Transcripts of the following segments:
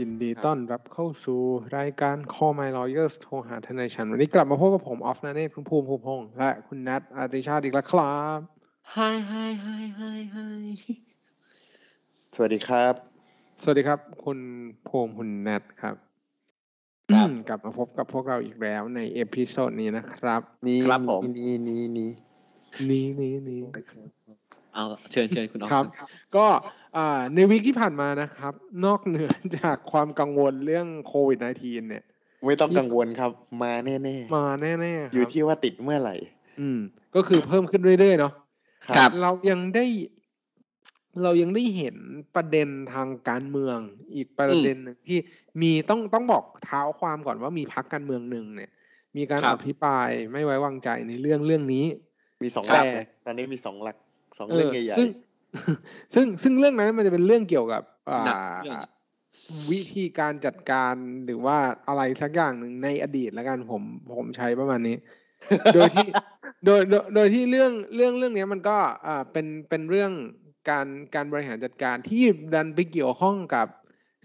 ยินดีต้อนรับเข้าสู่รายการ Call My Lawyers โทรหาทนายฉัน วันนี้กลับมาพบกับผม ออฟนาเนตคุณภูมิภูมิพงษ์และคุณนัทอาติชาติอีกแล้วครับ Hi hi hi hi hi สวัสดีครับ สวัสดีครับ คุณภูมิคุณนัทครับครับอืมกลับมาพบกับพวกเราอีกแล้วใน episode นี้นะครับ นี่ครับผมนี่นี่นี่นี้นี้นี้เอาเชิญเชิญคุณน้องครับ ก็อ่า ในวีคที่ผ่านมานะครับ นอกเหนือจากความกังวลเรื่องโควิด -19 เนี่ย ไม่ต้องกังวลครับ มาแน่มาแน่ๆๆคอยู่รับที่ว่าติดเมื่อไหร่ อืม ก็คือเพิ่มขึ้นเรื่อยๆ เนาะครับ เรายังได้ เรายังได้เห็นประเด็นทางการเมือง อีกประเด็นหนึ่งที่มีต้องต้องบอกเท้าความก่อนว่ามีพักการเมืองหนึ่งเนี่ย มีการครัอบภิปรายไม่ไว้วางใจในเรื่องเรื่องนี้ มีสองแต่หลักเลยตอนนี้มีสองหลักสองเรื่องใหญ่ซึ่ง ซึ่งซึ่งเรื่องนั้นมันจะเป็นเรื่องเกี่ยวกับอ่าหนักเรื่องอะวิธีการจัดการหรือว่าอะไรสักอย่างหนึ่งในอดีตแล้วกันผมผมใช้ประมาณนี้ โดยที่โดยโดยโดยที่เรื่องเรื่องเรื่องเนี้ยมันก็อ่าเป็นเป็นเรื่องการการบริหารจัดการที่ดันไปเกี่ยวข้องกับ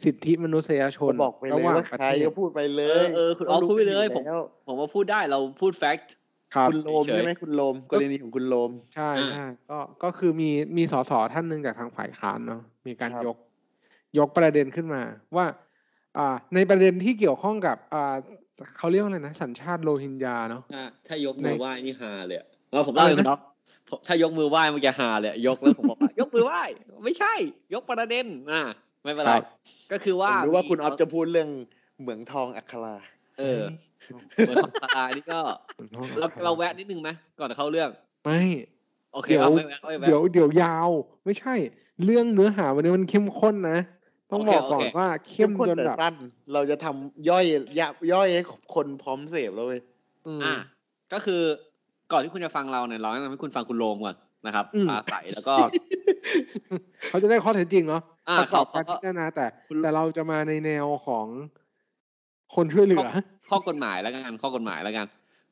สิทธิมนุษยชๆนก็บอกไปเลระยหว่างว่าประใครเทศก็พูดไปเลเอยอเออคุณเอาพูดไปเลยผมแล้วผมว่าพูดได้เราพูดแฟกต์ ครับคุณโลมเฉยๆใช่ไหมคุณโลมกรณีของคุณโลม ใช่อ่าใช่ก็ก็คือมีมีสสท่านหนึ่งจากทางฝ่ายค้านเนาะมีการครับยก ยกประเด็นขึ้นมา ว่า อ่า ในประเด็นที่เกี่ยวข้องกับ อ่าเขาเรียกว่าอะไรนะ สัญชาติโรฮิงญาเนาะถ้าถ้ายกมือในไหว้นี่ฮาเลยอะแล้วผมเล่าให้อะไรนะคุณน้องผมถ้ายกมือไหว้มันจะฮาเลยยกแล้วผมบอกว่ายกมือไหว้ไม่ใช่ ยกประเด็นอ่าไม่เป็นไรก็คือผว่ามรู้ว่าคุณออฟมีจะพูดเรื่องเหมืองทองอัคราเออ เหมือนของตานี่ก็เราเราแวะนิดนึงไหมก่อนจะเข้าเรื่องไม่โอเคเดี๋ยวเอาไม่แวะไม่แวะเดี๋ยวเดี๋ยวยาว ไม่ใช่ เรื่องเนื้อหาวันนี้มันเข้มข้นนะ ต้องโอเคบอกก่อนโอเคว่าเข้มข้นจนแต่แบบสั้นเราจะทำย่อยยับย่อยให้คนพร้อมเสพแล้วเว้ยอืมอะก็คือก่อนที่คุณจะฟังเราเนี่ยเราแนะนำให้คุณฟังคุณโรมก่อนนะครับอืมปลาใสแล้วก็ เขาจะได้ข้อเท็จจริงเนาะอ่าประกอบการเขาพิจารณาแต่คุณแต่เราจะมาในแนวของ คนช่วยเหลือ ข้อกฎหมายแล้วกันข้อกฎหมายแล้วกัน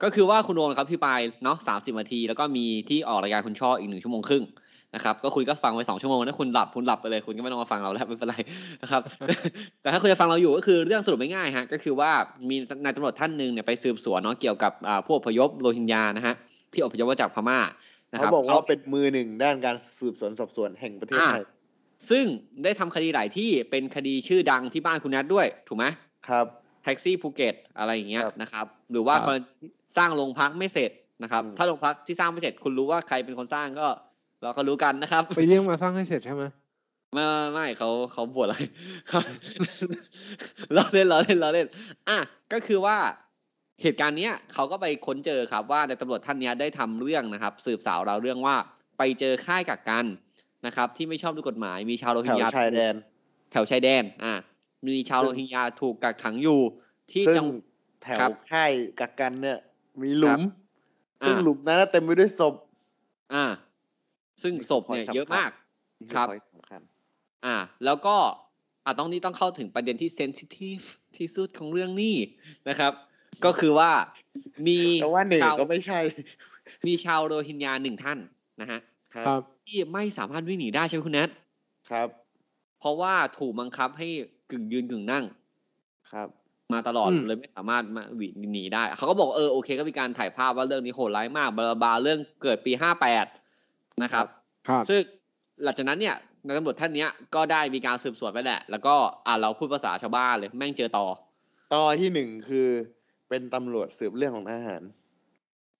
ก็คือว่าคุณโรมครับพี่ปายเนาะสามสิบนาที แล้วก็มีที่ออกรายการคุณช่ออีกหนึ่งชั่วโมงครึ่งนะครับก็คุณก็ฟังไปสองชั่วโมงถ้าคุณหลับคุณหลับไปเลยคุณก็ไม่ต้องมาฟังเราแล้วไม่เป็นไรนะครับ แต่ถ้าคุณจะฟังเราอยู่ก็คือเรื่องสรุปไม่ง่ายฮะก็คือว่ามีนายตำรวจท่านหนึ่งเนี่ยไปสืบสวนเนาะเกี่ยวกับอ่าผู้อพยพโรฮิงญานะฮะที่อพยพมาจากพม่านะคเขารับบอกว่าเป็นมือหนึ่งด้านการสืบสวนสอบสวนแห่งประเทศไทยซึ่งได้ทำคดีหลายที่เป็นคดีชื่อดังที่บ้านคุณนัทด้วยถูกไหมครับ แท็กซี่ภูเก็ตอะไรอย่างเงี้ยครับนะครับ หรือว่าครับกรณีสร้างโรงพักไม่เสร็จนะครับอืมถ้าโรงพักที่สร้างไม่เสร็จคุณรู้ว่าใครเป็นคนสร้างก็ เราก็รู้กันนะครับ ไปเรียกมาสร้างให้เสร็จใช่ไหมไม่ไม่ไม่เขาเขาบวชอะไรครับเราเล่นเราเล่นเราเล่นอะก็คือว่าเหตุการณ์เนี้ยเขาก็ไปค้นเจอครับว่าในตำรวจท่านเนี้ยได้ทำเรื่องนะครับ สืบสาวเราวเรื่องว่าไปเจอค่ายกักกันนะครับ ที่ไม่ชอบด้วยกฎหมายมีชาวโรแถฮิงวญาชายแดน แถวชายแดนอะ มีชาวซึ่โรงงฮิงญาถูกกักขังอยู่ที่ซึ่จังงแถวครับค่ายกักกันเนี่ย มีหลุมอ่าซึ่งหลุมนั้นนะเต็มไปด้วยศพ อ่า ซึ่งศพเนี่ย point เยอะมากนี่ครับ point สำคัญอ่า แล้วก็อ่าต้องนี้ต้องเข้าถึงประเด็นที่เซนซิทีฟที่สุดของเรื่องนี้นะครับ ก็คือว่ามีแต่ว่าหนึ่งชาวก็ไม่ใช่ มีชาวโรฮิงญาหนึ่งท่านนะฮะครับครับที่ไม่สามารถวิ่งหนีได้ใช่ไหมคุณแนทครับ เพราะว่าถูกบังคับให้กึ่งยืนกึ่งนั่ง ครับ มาตลอดอืมเลยไม่สามารถมาหวีหนีได้ เขาก็บอกเออโอเคก็มีการถ่ายภาพว่าเรื่องนี้โหดร้ายมากบลาบลาเรื่องเกิดปีห้าแปดนะครับ ครับ ซึ่งหลังจากนั้นเนี่ยนายตำรวจท่านเนี้ยก็ได้มีการสืบสวนไปแหละ แล้วก็อ่าเราพูดภาษาชาวบ้านเลยแม่งเจอต่อ ต่อที่หนึ่งคือเป็นตำรวจสืบเรื่องของทหาร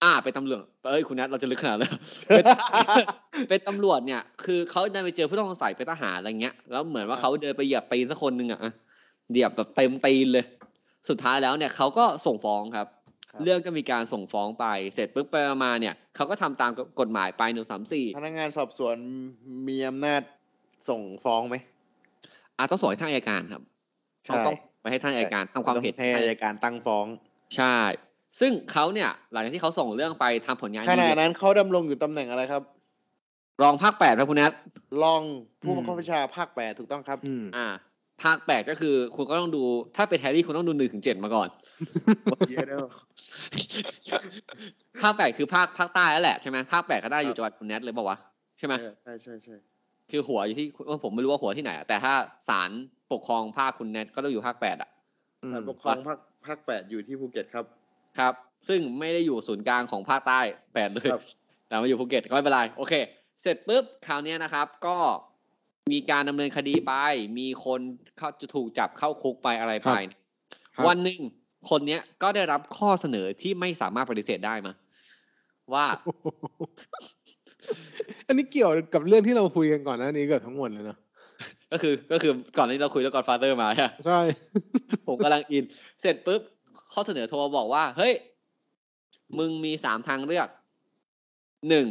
อ่าเป็นตำรวจเอ้ยคุณนัทเราจะลึกขนาดนั้นเลยเป็นเป็นตำรวจเนี่ย คือเขาได้ไปเจอผู้ต้องสงสัยเป็นทหารอะไรเงี้ยแล้วเหมือนว่าเขาเดินไปเหยียบตีนสักคนหนึ่งอะอะเหยียบแบบเต็มตีนเลย สุดท้ายแล้วเนี่ยเขาก็ส่งฟ้องครับครับเรื่องก็มีการส่งฟ้องไปเสร็จปุ๊บไปมาเนี่ยเขาก็ทำตามกฎหมายไปหนึ่งสามสี่พนักงานสอบสวนมีอำนาจส่งฟ้องไหมอ่าต้องส่งให้ทางอัยการครับใช่ต้องต้องไปให้ท่านอัยการทำความเห็นให้อายการตั้งฟ้อง ใช่ ซึ่งเขาเนี่ยหลังจากที่เขาส่งเรื่องไปทำผลงานขณะดีนั้นเขาดำรงอยู่ตำแหน่งอะไรครับ รองภาคแปดครับคุณแนทรองผู้บังคับบัญชาภาคแปดถูกต้องครับอืมอ่า ภาคแปดก็คือ คุณก็ต้องดู ถ้าเป็นแฮร์รี่คุณต้องดูหนึ่งถึงเจ็ดมาก่อนเยอะเด้อภาคแปดคือภาคภาคใต้แล้วแหละใช่ไหมภาคแปดก็ได้อยู่จังหวัดคุณแนทเลยเปล่าวะใช่ไหมเออใช่ใช่ใช่คือหัวอยู่ที่ว่าผมไม่รู้ว่าหัวที่ไหนอะแต่ถ้าศาลปกครองภาคคุณแนทก็ต้องอยู่ภาคแปดอะศาลปกครองภาคภาคแปดอยู่ที่ภูเก็ตครับ ครับ ซึ่งไม่ได้อยู่ศูนย์กลางของภาคใต้แปดเลยครับแต่มาอยู่ภูเก็ตก็ไม่เป็นไรโอเค เสร็จปุ๊บคราวเนี้ยนะครับ ก็มีการดำเนินคดีไป มีคนเข้าจะถูกจับเข้าคุกไปอะไรไปครับวันหนึ่งคนเนี้ยก็ได้รับข้อเสนอที่ไม่สามารถปฏิเสธได้มา ว่า อันนี้เกี่ยวกับเรื่องที่เราคุยกันก่อนหน้านี้เกือบทั้งหมดเลยเนอะก็คือก็คือก่อนที่เราคุยเรื่องกอนฟาเตอร์มาใช่ปะใช่ผมกำลังอิน เสร็จปุ๊บ ข้อเสนอโทรมาบอกว่า เฮ้ย มึงมีสามทางเลือกหนึ่ง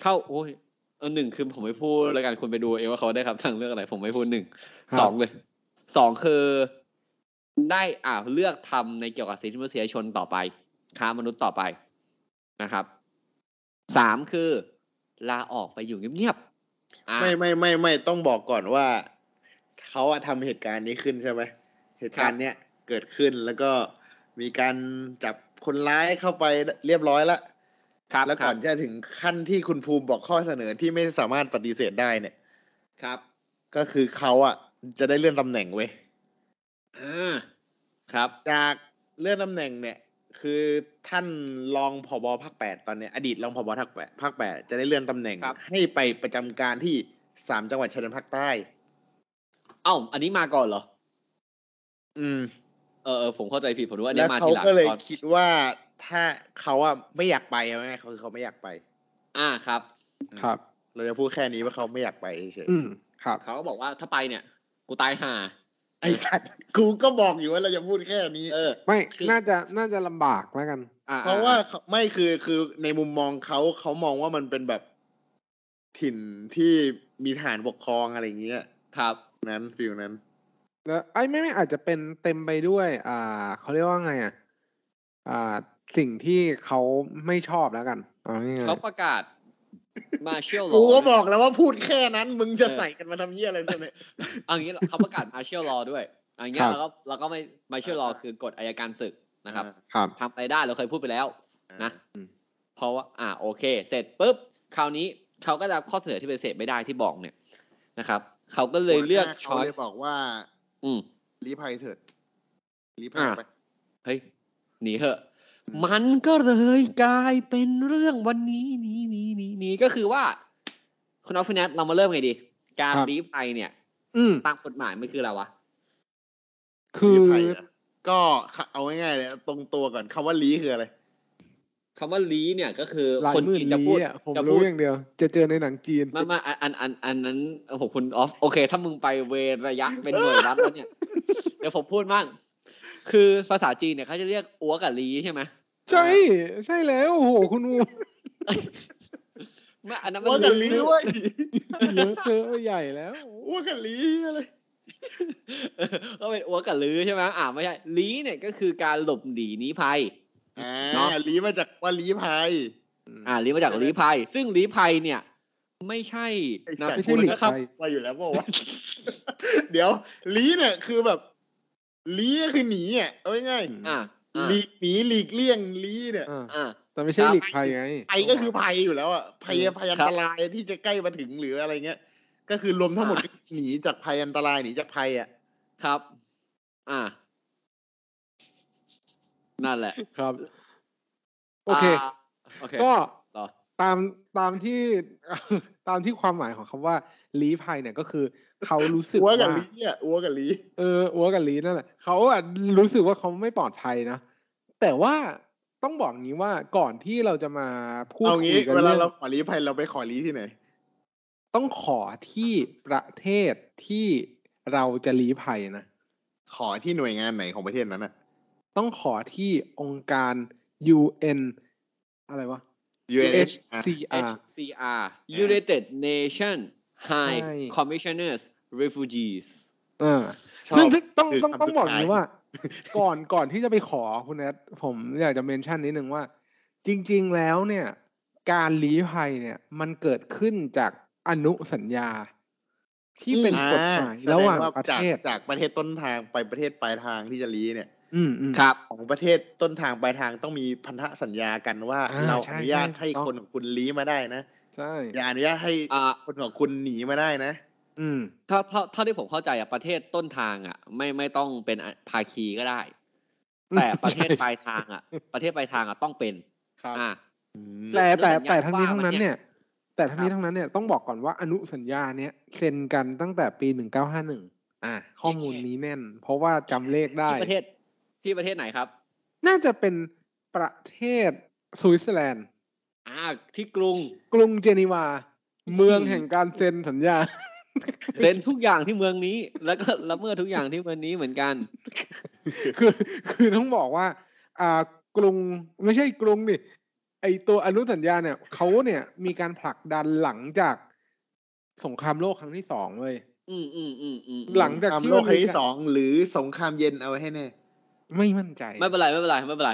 เข้า โอ้ยเออหนึ่งคือผมไม่พูดแล้วกันคุณไปดูเองว่าเขาได้ครับทางเลือกอะไร ผมไม่พูดหนึ่งครับสองเลยสองคือได้อ่าเลือกทำในเกี่ยวกับสิทธิมนุษยชนต่อไป ค้ามนุษย์ต่อไปนะครับสามคือ ลาออกไปอยู่เงียบๆอะไม่ไม่ไม่ไม่ต้องบอกก่อนว่าเขาอะทำเหตุการณ์นี้ขึ้นใช่ไหมเหตุการณ์เนี้ย เกิดขึ้น แล้วก็มีการจับคนร้ายเข้าไปเรียบร้อยแล้วครับแล้วคก่รัอบนจะถึงขั้นที่คุณภูมิบอกข้อเสนอที่ไม่สามารถปฏิเสธได้เนี่ย ครับ ก็คือเขาอะจะได้เลื่อนตำแหน่งเว้ยอ่าครับ จากเลื่อนตำแหน่งเนี่ย คือท่านรองผบภาคแปดตอนเนี้ยอดีตรองผบภาคแปดภาคแปดจะได้เลื่อนตำแหน่งครับให้ไปประจำการที่สามจังหวัดชายแดนภาคใต้ เอ้า อันนี้มาก่อนเหรอ อืม เออเออผมเข้าใจผิดผมรู้ว่าอันแล้นี้วมาเขาทีหลังก็เลยตอนคิดว่าถ้าเขาอะไม่อยากไปเอาไงคือเขาไม่อยากไป อ่าครับ ครับ เราจะพูดแค่นี้ว่าเขาไม่อยากไปเฉยอืมครับเขาก็บอกว่าถ้าไปเนี่ย กูตายห่าไอ้สัตว์กูก็บอกอยู่ว่าเราจะพูดแค่นี้ เออ ไม่คือน่าจะน่าจะลำบากแล้วกันอ่เพราะว่าเขาไม่คือคือในมุมมองเขาเขามองว่ามันเป็นแบบถิ่นที่มีฐานปกครองอะไรอย่างเงี้ยครับ นั้นฟิลนั้น แล้วไอ้ไม่ไม่อาจจะเป็นเต็มไปด้วย อ่าเขาเรียกว่าไงอะอ่า สิ่งที่เขาไม่ชอบแล้วกันเอาง่ายๆเขาประกาศมาเชียลกูก็บอกแล้วว่าพูดแค่นั้น มึงจะใส่กันมาทำเยี่ยอะไรเนี่ยเอางี้เขาประกาศมาเชียลลอด้วยอันเงี้ยเราก็เราก็ไม่มาเชียลลอคือกฎอายการศึกนะครับครับทำอะไรได้เราเคยพูดไปแล้วนะอืมเพราะว่าอ่าโอเค เสร็จปุ๊บคราวนี้เขาก็รับข้อเสนอที่ปฏิเสธไม่ได้ที่บอกเนี่ยนะครับเขาก็เลยเลือกเขา choice เลยบอกว่า อืมลี้ภัยเถิดลี้ภัยอ่าไปเฮ้ยหนีเถอะอืมมันก็เลยกลายเป็นเรื่องวันนี้นี้นี้นี้นี้ก็คือว่าคุณออฟคุณนัทเรามาเริ่มไงดี การครับลี้ภัยเนี่ย อืมตามกฎหมายมันคืออะไรวะ คือรีภัยอะก็เอาง่ายๆเลยตรงตัวก่อนคำว่าลีคืออะไร คำว่าลี้เนี่ยก็คือลายคนมือจีนจะลีพูดอะผมจะรู้พูดอย่างเดียว จะเจอในหนังจีนไมามาอันอันอันอันนั้นผมคุณออฟโอเค ถ้ามึงไปเวระยะเป็นหน่วยวัดแล้วเนี่ยเดี๋ยวผมพูดมั่งคือภาษาจีนเนี่ยเขาจะเรียกอัวกับลีใช่ไหมใช่ ใช่แล้วโอ้โหคุณอูไม่อันนั้นอ้วมันกันลีเว้ยเยอะเธอะใหญ่แล้วอ้วกันลีอะไรเออก็เป็นอัวกับลือใช่ไหมอ่าไม่ใช่ลีเนี่ยก็คือการหลบหนีหนีภัย อ่เนอะาลีมาจากว่าลีภัยอ่าลีมาจากลีภัย ซึ่งลีภัยเนี่ย ไม่ใช่ไอ้นาสัตว์มสกุลไม่ใช่หลีนะครับภัยว่าอยู่แล้วบอกว่าเดี๋ยวลีเนี่ยคือแบบลีก็คือหนีอะเอาง่ายอ่าๆอ่าหลีกหนีหลีกเลี่ยงลีเนี่ยอ่าอ่าแต่ไม่ใช่ครับหลีกภัยไงภัยก็คือภัยอยู่แล้วอะภัยภัยอันครับตรายที่จะใกล้มาถึงหรืออะไรเงี้ย ก็คือรวมทั้งหมดอ่าหนีจากภัยอันตรายหนีจากภัยอะครับ อ่า นั่นแหละครับ โอเคาโอเคก็ต่อตามตามที่ตามที่ความหมายของคำว่าลีภัยเนี่ยก็คือเขารู้สึกอ้วว่ากับลีอะอ้วกับลีเอออัวกับลีนั่นแหละเขาอะรู้สึกว่าเขาไม่ปลอดภัยนะ แต่ว่าต้องบอกงี้ว่าก่อนที่เราจะมาพูดเอาคุงี้ยกันเวลาเรื่องเราขอลีภัยเราไปขอลีที่ไหน ต้องขอที่ประเทศที่เราจะลี้ภัยนะ ขอที่หน่วยงานไหนของประเทศนั้นอะ ต้องขอที่องค์การ UN อะไรวะ UNHCR HCR United Nation High High Commissioners Refugees เออชอบซึ่งซึ่งต้องคือต้องคำต้องสุดบอกอท้าย่างนี้ว่า ก่อนก่อนที่จะไปขอคุณแอดผมอยากจะเมนชั่นนิดนึงว่า จริง ๆ แล้วเนี่ย การลี้ภัยเนี่ย มันเกิดขึ้นจากอนุสัญญา ที่เป็นกฎหมายอ่ระหว่างแสดประจากเทศจากประเทศต้นทางไปประเทศปลายทางที่จะลี้เนี่ยอืมอืม ครับของประเทศต้นทางปลายทางต้องมีพันธสัญญากันว่าอ่าเราใช่อนุญาตใช่ให้ถูกต้องคนของคุณลี้มาได้นะใช่อย่าอนุญาตให้อ่าคนของคุณหนีมาได้นะ อืมถ้าเท่าเท่าที่ผมเข้าใจอะประเทศต้นทางอะไม่ไม่ต้องเป็นภาคีก็ได้ แต่ประเทศใช่ปลายทางอะประเทศปลายทางอะต้องเป็นครับอ่าแต่แต่อนุสัญญาแต่ทั้งนี้ว่าทั้งนั้นมันเนี่เนี่ยยแต่ทั้งนี้ครับทั้งนั้นเนี่ยต้องบอกก่อนว่าอนุสัญญาเนี้ยเซ็นกันตั้งแต่ปีหนึ่งเก้าห้าหนึ่งอ่าข้อมูลนี้แน่น เพราะว่าจำเลขได้ที่ประเทศ ที่ประเทศไหนครับ น่าจะเป็นประเทศสวิตเซอร์แลนด์อ่าที่กรุงกรุงเจนีวา เมืองแห่งการเซ็นสัญญา เซ็นทุกอย่างที่เมืองนี้ แล้วก็ละเมิดทุกอย่างที่เมืองนี้เหมือนกัน คือคือต้องบอกว่า อ่ากรุงไม่ใช่กรุงนี่ไอตัวอนุสัญญาเนี่ยเขาเนี่ยมีการผลักดันหลังจากสงครามโลกครั้งที่สองเลยอืมอืมอืมอืมหลังจากสงครามที่โลกครั้งมันมีที่การสองหรือสงครามเย็นเอาไว้ให้แน่ ไม่มั่นใจ ไม่เป็นไรไม่เป็นไรไม่เป็นไร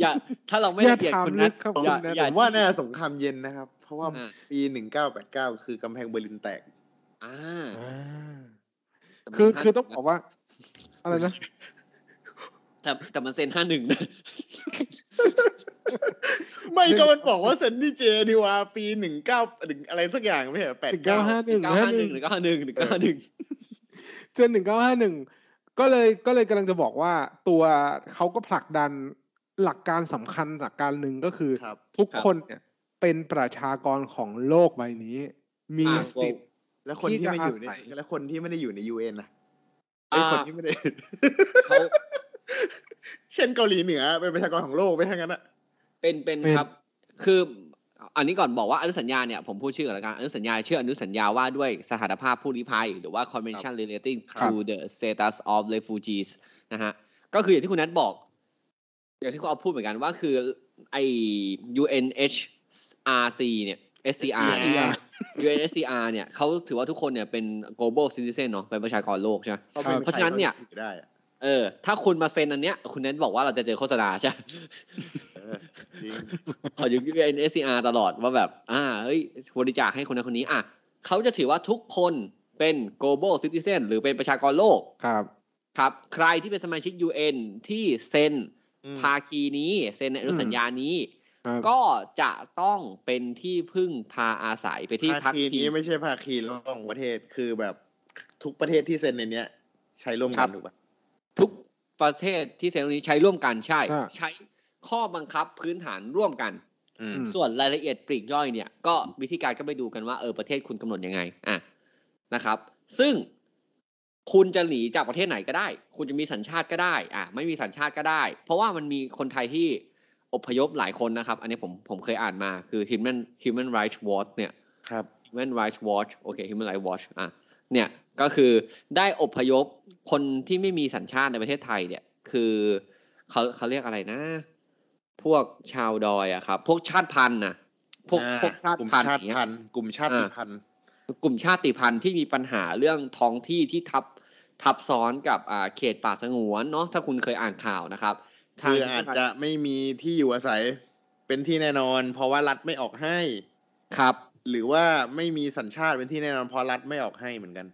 อย่าถ้าเราไม่อย่าละเอียดถามคนลึนั้นกครับอย่าคุณนัทอย่าผมว่าน่าสงครามเย็นนะครับ เพราะว่าอ่าปีหนึ่งเก้าแปดเก้าคือกำแพงเบอร์ลินแตกอ่าอ่าแต่มันคือห้าคือต้องบอกว่า อะไรนะแต่แต่มันเซ็นห้าหนึ่งนะไม่ก็มันบอกว่าเซนนี่เจดีว่าปีหนึ่งเก้าหนึ่งอะไรสักอย่างไม่ใช่แปดหนึ่งเก้าห้าหนึ่งเก้าห้าห้าหหนึ่นึ่งงหรือเก้าห้าหนึ่งหรือเก้าห้าหนึ่งเจนหนึ่งเก้าห้าหนึ่ง ก็เลยก็เลยกำลังจะบอกว่าตัวเขาก็ผลักดันหลักการสำคัญหลักการหนึ่งก็คือครับทุกคนเนี่ยเป็นประชากรของโลกใบนี้ มีอ่าสิทธิ์แล้วคนที่ที่จะไม่อยู่ในอาศัยแล้วคนที่ไม่ได้อยู่ในยูเอ็นนะไอ้อ่าคนที่ไม่ได้เขาเช่นเกาหลีเหนือเป็นประชากรของโลกไปทั้งนั้นอะเป็นเป็นเป็นครับ คือ อันนี้ก่อนบอกว่าอนุสัญญาเนี่ยผมพูดชื่อก่อนละกันอนุสัญญาชื่ออนุสัญญาว่าด้วยสถานภาพผู้ลี้ภัย หรือว่า Convention relating ครับ to the status of refugees นะฮะก็คืออย่างที่คุณนัทบอก อย่างที่คุณเอาพูดเหมือนกันว่าคือไอ UNHRC เนี่ย SCR เนี่ย UNHCR เนี่ยเขาถือว่าทุกคนเนี่ยเป็น global citizen เนาะเป็นประชากรโลกใช่ไหมเขาเป็นเพราะฉะนั้นเนี่ยใครก็ถือได้อะเออ ถ้าคุณมาเซ็นอันเนี้ย คุณเน้นบอกว่าเราจะเจอโฆษณาใช่เออจริง ขออยู่ UNSCR ตลอดว่าแบบ อ่าเฮ้ยบริจาคให้คนนั้นคนนี้ อะเขาจะถือว่าทุกคนเป็น global citizen หรือเป็นประชากรโลกครับ ครับ ใครที่เป็นสมาชิก UN ที่เซ็นอืมภาคีนี้ เซ็นในอนุสัญญานี้ครับก็จะต้องเป็นที่พึ่งพาอาศัยไปที่ภาพักคีพินี้งไม่ใช่ภาคีระหว่างประเทศคือแบบทุกประเทศที่เซ็นในเนี้ย ใช้ร่วมครักันบถูกปะทุกประเทศที่เซ็นตรงนี้ใช้ร่วมกันใช่อ่าใช้ ข้อบังคับพื้นฐานร่วมกันอืมอืมส่วนรายละเอียดปลีกย่อยเนี่ย ก็วิธีการก็ไปดูกันว่าเออประเทศคุณกำหนดยังไงอะนะครับ ซึ่งคุณจะหนีจากประเทศไหนก็ได้ คุณจะมีสัญชาติก็ได้ อะไม่มีสัญชาติก็ได้ เพราะว่ามันมีคนไทยที่อพยพหลายคนนะครับ อันนี้ผมผมเคยอ่านมาคือ Human Human Rights Watch เนี่ยครับ Human Rights Watch โอเค Human Rights Watch อะเนี่ยก็คือได้อพยพคนที่ไม่มีสัญชาติในประเทศไทยเนี่ย คือเขาเขาเรียกอะไรนะ พวกชาวดอยอะครับ พวกชาติพันธุ์นะพวกอ่าพวกชาติกลุ่มพันธุ์ชาอติย่างเงี้ยพันธุ์กลุ่มชาติอ่าพันธุ์กลุ่มชาติพันธุ์ที่มีปัญหาเรื่องท้องที่ที่ทับทับซ้อนกับอ่าเขตป่าสงวนเนาะถ้าคุณเคยอ่านข่าวนะครับทางคืออาจจะไม่มีที่อยู่อาศัยเป็นที่แน่นอน เพราะว่ารัฐไม่ออกให้ครับ หรือว่าไม่มีสัญชาติเป็นที่แน่นอนเพราะรัฐไม่ออกให้เหมือนกัน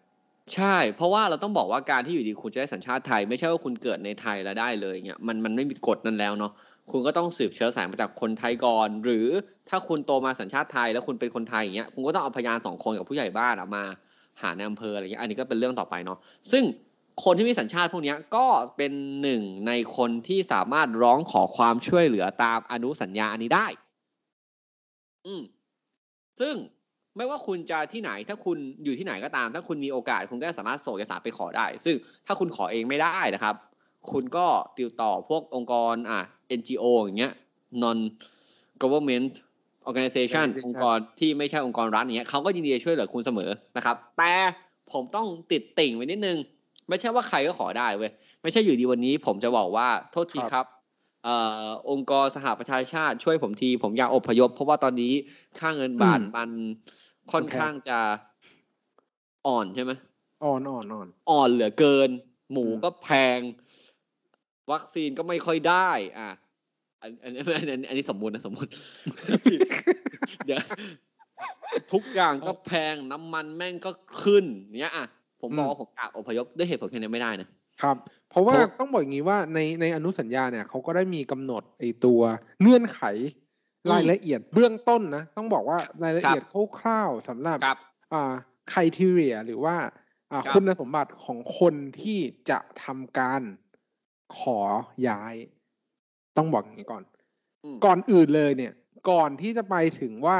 ใช่ เพราะว่าเราต้องบอกว่าการที่อยู่ดีคุณจะได้สัญชาติไทย ไม่ใช่ว่าคุณเกิดในไทยแล้วได้เลยเนี่ยมันมันไม่มีกฎนั้นแล้วเนาะ คุณก็ต้องสืบเชื้อสายมาจากคนไทยก่อน หรือถ้าคุณโตมาสัญชาติไทยแล้วคุณเป็นคนไทยอย่างเงี้ยคุณก็ต้องเอาพยานสองคนกับผู้ใหญ่บ้านอะมา หาในอำเภออะไรเงี้ยอันนี้ก็เป็นเรื่องต่อไปเนาะซึ่งคนที่มีสัญชาติพวกนี้ก็เป็นหนึ่งในคนที่สามารถร้องขอความช่วยเหลือตามอนุสัญญาอันนี้ได้ อืม ซึ่งไม่ว่าคุณจะที่ไหน ถ้าคุณอยู่ที่ไหนก็ตาม ถ้าคุณมีโอกาสคุณก็สามารถส่งเอกสารไปขอได้ ซึ่งถ้าคุณขอเองไม่ได้นะครับ คุณก็ติดต่อพวกองค์กรอะ NGO อย่างเงี้ย non government organization Organization องค์กรที่ไม่ใช่องค์กรรัฐอย่างเงี้ยเขาก็ยินดีจะช่วยเหลือคุณเสมอนะครับ แต่ผมต้องติดติ่งไว้นิดนึง ไม่ใช่ว่าใครก็ขอได้เว้ยไม่ใช่อยู่ดีวันนี้ผมจะบอกว่าโทษทีครับเอ่อองค์กรสหประชาชาติช่วยผมที ผมอยากอพยพ เพราะว่าตอนนี้ค่าเงินบาทอืมมันค่อนข้างจะอ่อนใช่ไหมอ่อนอ่อนอ่อนอ่อนเหลือเกิน หมูก็แพง วัคซีนก็ไม่ค่อยได้ อะอันอันอันอันอันนี้สมมุตินะสมมุติเดี๋ยวทุกอย่างก็แพงน้ำมันแม่งก็ขึ้นเนี้ยอะผมบอกว่าผมอยากอพยพด้วยเหตุผลแค่นี้ไม่ได้นะครับ เพราะว่าเพราะต้องบอกอย่างนี้ว่าในในอนุสัญญาเนี่ยเขาก็ได้มีกำหนดไอตัวเงื่อนไขอืมรายละเอียดเบื้องต้นนะ ต้องบอกว่ารายละเอียดคร่าวๆสำหรับครับอ่าค r i ทีเรียหรือว่าอ่าครับคุณสมบัติของคนที่จะทำการ ขอย้าย ต้องบอกอย่างนี้ก่อนอืมก่อนอื่นเลยเนี่ย ก่อนที่จะไปถึงว่า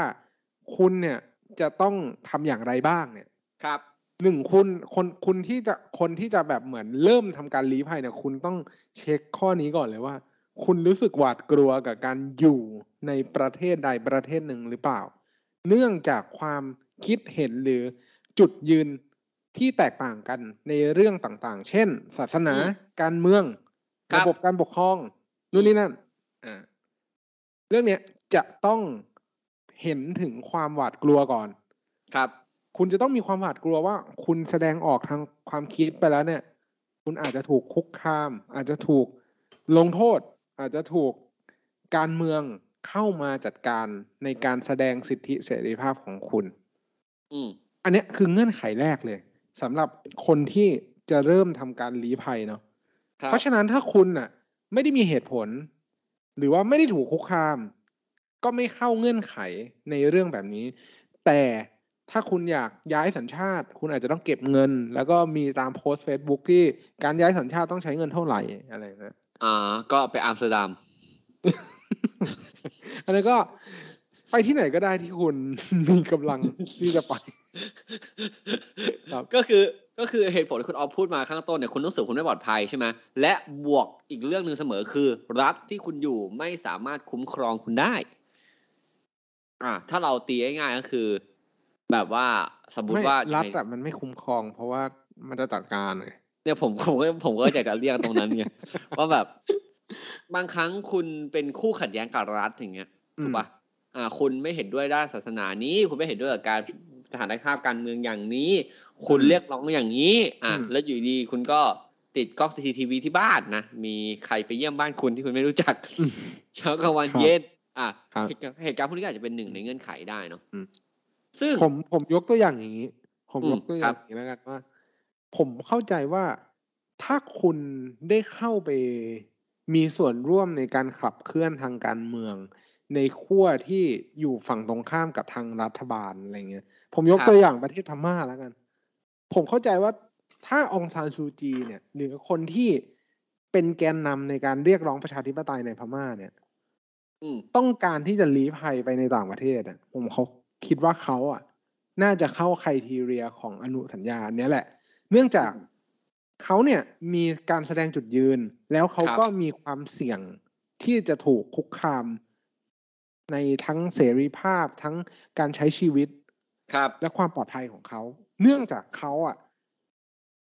คุณเนี่ยจะต้องทำอย่างไรบ้างเนี่ยครับหนึ่งคุณคนคุณที่จะคนที่จะแบบเหมือนเริ่มทำการลี้ภัยเนี่ยคุณต้องเช็คข้อนี้ก่อนเลยว่า คุณรู้สึกหวาดกลัวกับการอยู่ในประเทศใดประเทศหนึ่งหรือเปล่า เนื่องจากความคิดเห็นหรือจุดยืนที่แตกต่างกันในเรื่องต่างๆ เช่น ศาสนาอืมการเมืองค รับระบบการปกครองนู่นนี่นั่นอ่าเรื่องเนี้ยจะต้องเห็นถึงความหวาดกลัวก่อน ครับ คุณจะต้องมีความหวาดกลัวว่า คุณแสดงออกทางความคิดไปแล้วเนี่ย คุณอาจจะถูกคุกคาม อาจจะถูกลงโทษ อาจจะถูกการเมืองเข้ามาจัดการในการแสดงสิทธิเสรีภาพของคุณ อืมอันเนี้ยคือเงื่อนไขแรกเลยสำหรับคนที่จะเริ่มทำการลี้ภัยเนาะครับ เพราะฉะนั้นถ้าคุณน่ะ ไม่ได้มีเหตุผล หรือว่าไม่ได้ถูกคุกคาม ก็ไม่เข้าเงื่อนไขในเรื่องแบบนี้ แต่ถ้าคุณอยากย้ายสัญชาติ คุณอาจจะต้องเก็บเงิน แล้วก็มีตามโพสต์ Facebook ที่การย้ายสัญชาติต้องใช้เงินเท่าไหร่อะไรนะอ่า ก็ไปอัมสเตอร์ดัมอันนี้นก็ไปที่ไหนก็ได้ที่คุณมีกำลังที่จะไป ครับก็คือ ก็คือเหตุผลที่คุณออฟพูดมาข้างต้นเนี่ยคุณรู้สึกคุณไม่ปลอดภัยใช่ไหมและบวกอีกเรื่องหนึ่งเสมอคือ รัฐที่คุณอยู่ไม่สามารถคุ้มครองคุณได้ อ่าถ้าเราตีง่ายๆก็คือ แบบว่าสมมติไม่ว่ารัฐในอะมันไม่คุ้มครอง เพราะว่ามันจะจัดการไงเนี่ยผมผมก็ผมก็อยากจะเรียกตรงนั้นไงว่าแบบ บางครั้งคุณเป็นคู่ขัดแย้งกับรัฐอย่างเงี้ยถูกปะอ่า คุณไม่เห็นด้วยด้านศาสนานี้ คุณไม่เห็นด้วยกับการสถานภาพการเมืองอย่างนี้ คุณเรียกร้องอย่างนี้อะแล้วอยู่ดีคุณก็ติดกล้อง CCTV ที่บ้านนะ มีใครไปเยี่ยมบ้านคุณที่คุณไม่รู้จัก เช้ากลางวันครับเย็น อะครับเหตุการณ์เหตุการณ์พวกนี้ก็อาจจะเป็นหนึ่งในเงื่อนไขได้เนาะอืมซึ่งผมผมยกตัวอย่างอย่างนี้ ผมอืมยกตัวอย่าครังบอย่างนี้แล้วกันว่า ผมเข้าใจว่าถ้าคุณได้เข้าไปมีส่วนร่วมในการขับเคลื่อนทางการเมือง ในขั้วที่อยู่ฝั่งตรงข้ามกับทางรัฐบาลอะไรเงี้ยผมยกตัวอย่างประเทศพม่าแล้วกัน ผมเข้าใจว่าถ้าองซานซูจีเนี่ยหรือคนที่เป็นแกนนำในการเรียกร้องประชาธิปไตยในพม่าเนี่ยอืมต้องการที่จะลี้ภัยไปในต่างประเทศอะ ผมเขาคิดว่าเขาอะ น่าจะเข้าไครทีเรียของอนุสัญญาอันเนี้ยแหละ เนื่องจากเขาเนี่ยมีการแสดงจุดยืน แล้วเขาครับก็มีความเสี่ยงที่จะถูกคุกคามในทั้งเสรีภาพทั้งการใช้ชีวิต ครับ และความปลอดภัยของเขา เนื่องจากเขาอะ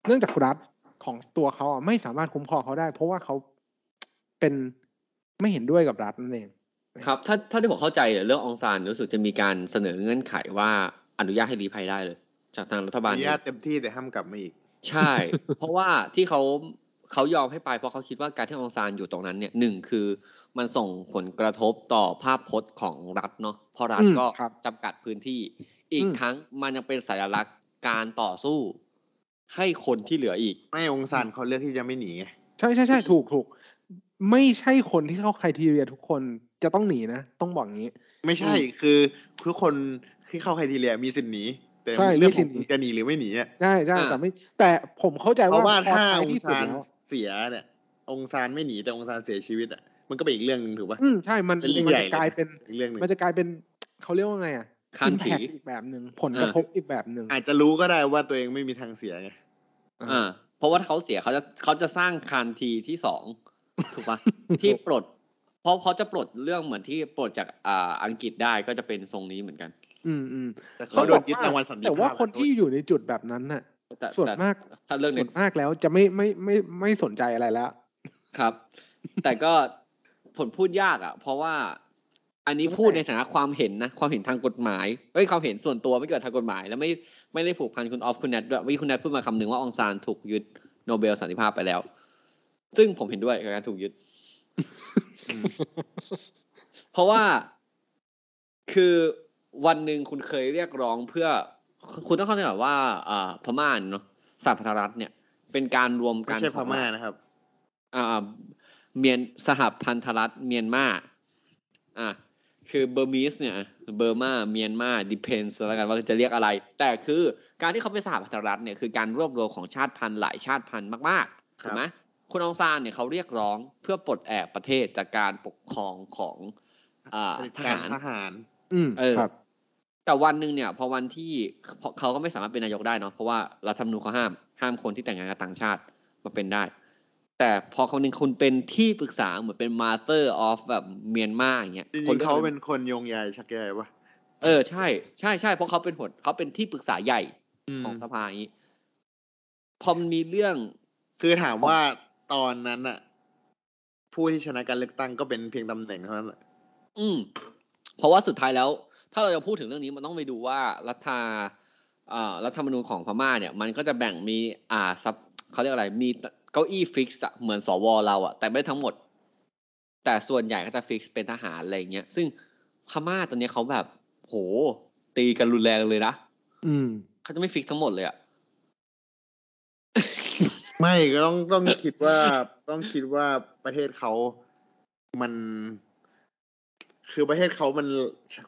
เนื่องจากรัฐของตัวเขาอะไม่สามารถคุ้มครองเขาได้ เพราะว่าเขาเป็นไม่เห็นด้วยกับรัฐนั่นเองครับ ถ้าถ้าที่ผมเข้าใจเนี่ยเรื่ององซานรู้สึกจะมีการเสนอเงื่อนไขว่าอนุญาตให้รีภัยได้เลย จากทางรัฐบาอลนุเอญางตเต็มที่แต่ห้ามกลับมาอีก ใช่ เพราะว่าที่เขาเขายอมให้ไปเพราะเขาคิดว่าการที่องซานอยู่ตรงนั้นเนี่ยหนึ่งคือมันส่งผลกระทบต่อภาพพจน์ของรัฐเนาะเพราะรัฐอืมก็ครับจำกัดพื้นที่ อีกอืมทั้งมันยังเป็นสัญลักษณ์ การต่อสู้ ให้คนที่เหลืออีก ไม่องซานเขาเลือกที่จะไม่หนีไงใช่ใช่ใช่ถูกถูกไม่ใช่คนที่เข้าไครทีเรียทุกคนจะต้องหนีนะ ต้องบอกงี้ ไม่ใช่คือทุกคนที่เข้าใครทีเรียมีสิทธิ์หนีแต่ใช่เรื่องมีขสิอทงธิ์หนีคุณจะหนีหรือไม่หนีอะใช่ใช่อ่าแต่ไม่ แต่ผมเข้าใจเพว่าราะว่าพอถ้าท้ายองที่สุดซานแล้วเสียเนี่ย องซานไม่หนีแต่องซานเสียชีวิตอะมันก็เป็นอีกเรื่องหนึงถูกปะอืมใช่มันเป็นเรื่องมันใหญ่จะกลายเป็นอีกเรื่องหนึ่งมันจะกลายเป็นเขาเรียกว่าไงอะ ข้างถี impact อีกแบบหนึ่งผลกระทบอีกแบบหนึ่งอาจจะรู้ก็ได้ว่าตัวเองไม่มีทางเสียไงอ่าเพราะว่าถ้าเขาเสียเขาจะเขาจะสร้างคานทีที่สองถูกปะที่ปลด เพราะเขาจะปลดเรื่องเหมือนที่ปลดจากอ่าอังกฤษได้ก็จะเป็นทรงนี้เหมือนกัน อืมอืมแต่เขาโดนยึดรางวัลสันติภาพแต่ว่าคนที่อยู่ในจุดแบบนั้นน่ะแต่ส่วนแต่มากถ้าเรื่องส่นี้วนมากแล้วจะไม่ไม่ไม่ไม่สนใจอะไรแล้ว ครับ แต่ก็ผลพูดยากอะ เพราะว่า อันนี้พูดในฐานะความเห็นนะความเห็นทางกฎหมายเอ้ยความเห็นส่วนตัวไม่เกิดทางกฎหมาย แล้วไม่ไม่ได้ผูกพันคุณออฟคุณแนทด้วยวิคุณแนทพูดมาคำหนึ่งว่าองซานถูกยึดโนเบลสันติภาพไปแล้ว ซึ่งผมเห็นด้วยกับการถูกยึด เพราะว่าคือวันหนึ่งคุณเคยเรียกร้องเพื่อ คุณต้องเข้าใจก่อนว่าอ่าพม่าเนาะสหพันธรัฐเนี่ย เป็นการรวมไม่กันใช่พของม่านะครับ อ่าเมียนสหพันธรัฐเมียนมาอะ คือเบอร์มีสเนี่ยเบอร์มาเมียนมาดิเพนส์แล้วกันว่าจะเรียกอะไร แต่คือการที่เขาเป็นสหพันธรัฐเนี่ยคือการรวบรวมของชาติพันธุ์หลายชาติพันธุ์มากๆครับถูกไหมคุณองซานเนี่ยเขาเรียกร้องเพื่อปลดแอกประเทศจากการปกครองของอ่าเผด็จทการหารทหารอืมเออครับแต่วันหนึ่งเนี่ย พอวันที่เพราะเขาก็ไม่สามารถเป็นนายกได้เนาะเพราะว่ารัฐธรรมนูญเขาห้ามห้ามคนที่แต่งงานกับต่างชาติมาเป็นได้ แต่พอคนหนึ่งคุณเป็นที่ปรึกษาเหมือนเป็น master of แบบเมียนมาอย่างเงี้ยจริงๆคนเลือกเขาเป็นคนโยงใยชักใยปะเออใช่ใช่ใช่เพราะเขาเป็นหัวเขาเป็นที่ปรึกษาใหญ่มของสภาอย่างนี้พอมันมีเรื่อง คือถามว่าตอนนั้นอะผู้ที่ชนะการเลือกตั้งก็เป็นเพียงตำแหน่งเท่านั้นแหละอืม เพราะว่าสุดท้ายแล้ว ถ้าเราจะพูดถึงเรื่องนี้มันต้องไปดูว่ารัฐาอ่ารัฐธรรมนูญของพม่าเนี่ย มันก็จะแบ่งมี อ่าซับเขาเรียกอะไร มี เก้าอี้ฟิกซ์อะเหมือนสวเราอะแต่ไม่ได้ทั้งหมด แต่ส่วนใหญ่ก็จะฟิกซ์เป็นทหารอะไรอย่างเงี้ยซึ่งพม่าตอนนี้เขาแบบโหตีกันรุนแรงเลยนะอืมเขาจะไม่ฟิกซ์ทั้งหมดเลยอะไม่ก็ต้องต้องคิดว่าต้องคิดว่าประเทศเขามัน คือประเทศเขามัน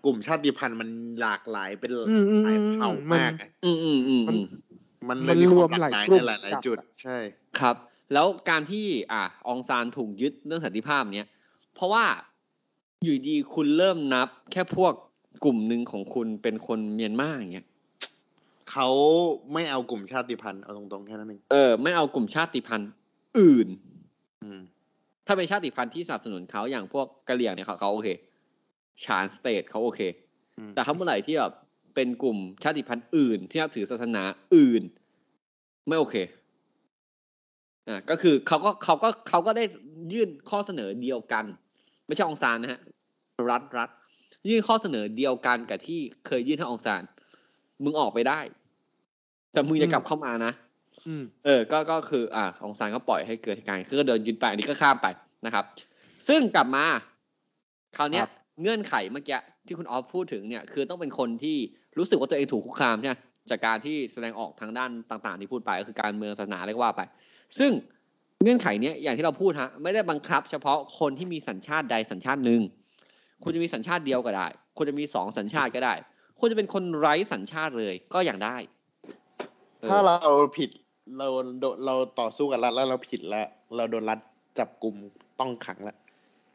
กลุ่มชาติพันธุ์มันหลากหลายเป็นอืมอืมหลายอืมเผ่ามันมากอะอืมอืมอืมอืมมันมันเลยรวมควหลายกหกลุ่มในหลายหลายจัดจุดอะใช่ ครับ แล้วการที่อะอองซานถูกยึดเรื่องสันติภาพเนี้ยเพราะว่าอยู่ดีคุณเริ่มนับ แค่พวกกลุ่มหนึ่งของคุณเป็นคนเมียนมาอย่างเงี้ยเขาไม่เอากลุ่มชาติพันธุ์เอาตรงๆแค่นั้นเองเออไม่เอากลุ่มชาติพันธุ์อื่น อืม ถ้าเป็นชาติพันธุ์ที่สนับสนุนเขาอย่างพวกกะเหรี่ยงเนี่ยเขาเขาโอเคชานสเตทเขาโอเคอืมแต่ถ้าเมื่อไหร่ที่แบบเป็นกลุ่มชาติพันธุ์อื่น ที่นับถือศาสนาอื่น ไม่โอเค อ่าก็คือเขาก็เขาก็เขาก็ได้ยื่นข้อเสนอเดียวกัน ไม่ใช่องซานนะฮะรัฐรัฐยื่นข้อเสนอเดียวกันกับที่เคยยื่นให้องซานมึงออกไปได้ แต่มึงจะกลับเข้ามานะอืมเออ ก็ก็คือ อ่าองซานก็ปล่อยให้เกิดเหตุการณ์คือก็เดินยึดไปอันนี้ก็ข้ามไปนะครับ ซึ่งกลับมาคราวเนี้ยครับเงื่อนไขเมื่อกี้ที่คุณออฟพูดถึงเนี่ย คือต้องเป็นคนที่รู้สึกว่าตัวเองถูกคุกคามใช่ไหมจากการที่แสดงออกทางด้านต่าง ๆ ที่พูดไปก็คือการเมืองศาสนาอะไรก็ว่าไป ซึ่งเงื่อนไขเนี้ยอย่างที่เราพูดฮะไม่ได้บังคับ เฉพาะคนที่มีสัญชาติใดสัญชาติหนึ่งคุณจะมีสัญชาติเดียวก็ได้ คุณจะมีสองสัญชาติก็ได้ คุณจะเป็นคนไร้สัญชาติเลยก็อย่างได้ออถ้าเราผิดเราโดนเราต่อสู้กับรัฐแล้วเราผิดแล้ว เราโดนรัฐจับกลุ่มต้องขังแล้ว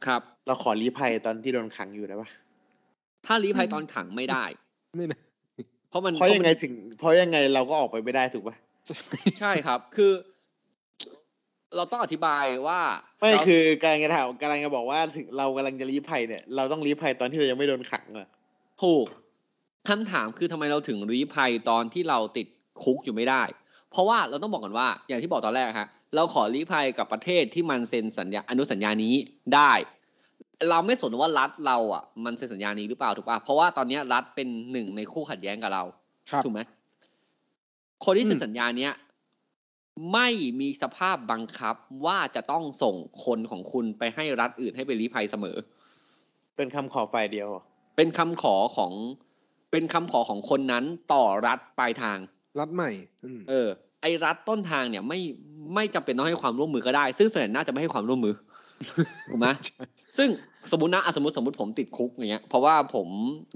ครับ เราขอรีภัยตอนที่โดนขังอยู่ได้ปะถ้าลี้ภัยตอนขังไม่ได้ไม่นะเพราะมันเพราะยังไงถึง เพราะยังไงเราก็ออกไปไม่ได้ถูกปะใช่ครับ คือ เราต้องอธิบายว่าไม่เราคือกำลังจะถามกำลังจะบอกว่าถึงเรากำลังจะรีภัยเนี่ยเราต้องรีภัยตอนที่เรายังไม่โดนขังอะถูกคำถามคือทำไมเราถึงลี้ภัยตอนที่เราติดคุกอยู่ไม่ได้ เพราะว่าเราต้องบอกก่อนว่าอย่างที่บอกตอนแรกฮะเราขอลี้ภัยกับประเทศที่มันเซ็นสัญญาอนุสัญญานี้ได้ เราไม่สนว่ารัฐเราอะมันเซ็นสัญญานี้หรือเปล่าถูกป่ะเพราะว่าตอนเนี้ยรัฐเป็นหนึ่งในคู่ขัดแย้งกับเราครับถูกไหมคนที่เซ็นอืมสัญญาเนี้ย ไม่มีสภาพบังคับว่าจะต้องส่งคนของคุณไปให้รัฐอื่นให้ไปลี้ภัยเสมอ เป็นคำขอฝ่ายเดียวเหรอเป็นคำขอของ เป็นคำขอของคนนั้นต่อรัฐปลายทาง รัฐใหม่อืมเออ ไอ้รัฐต้นทางเนี่ยไม่ไม่จำเป็นต้องให้ความร่วมมือก็ได้ ซึ่งส่วนใหญ่น่าจะไม่ให้ความร่วมมือถูกไหมซึ่งสมมตินะอะสมมติสมมติผมติดคุกอย่างเงี้ย เพราะว่าผม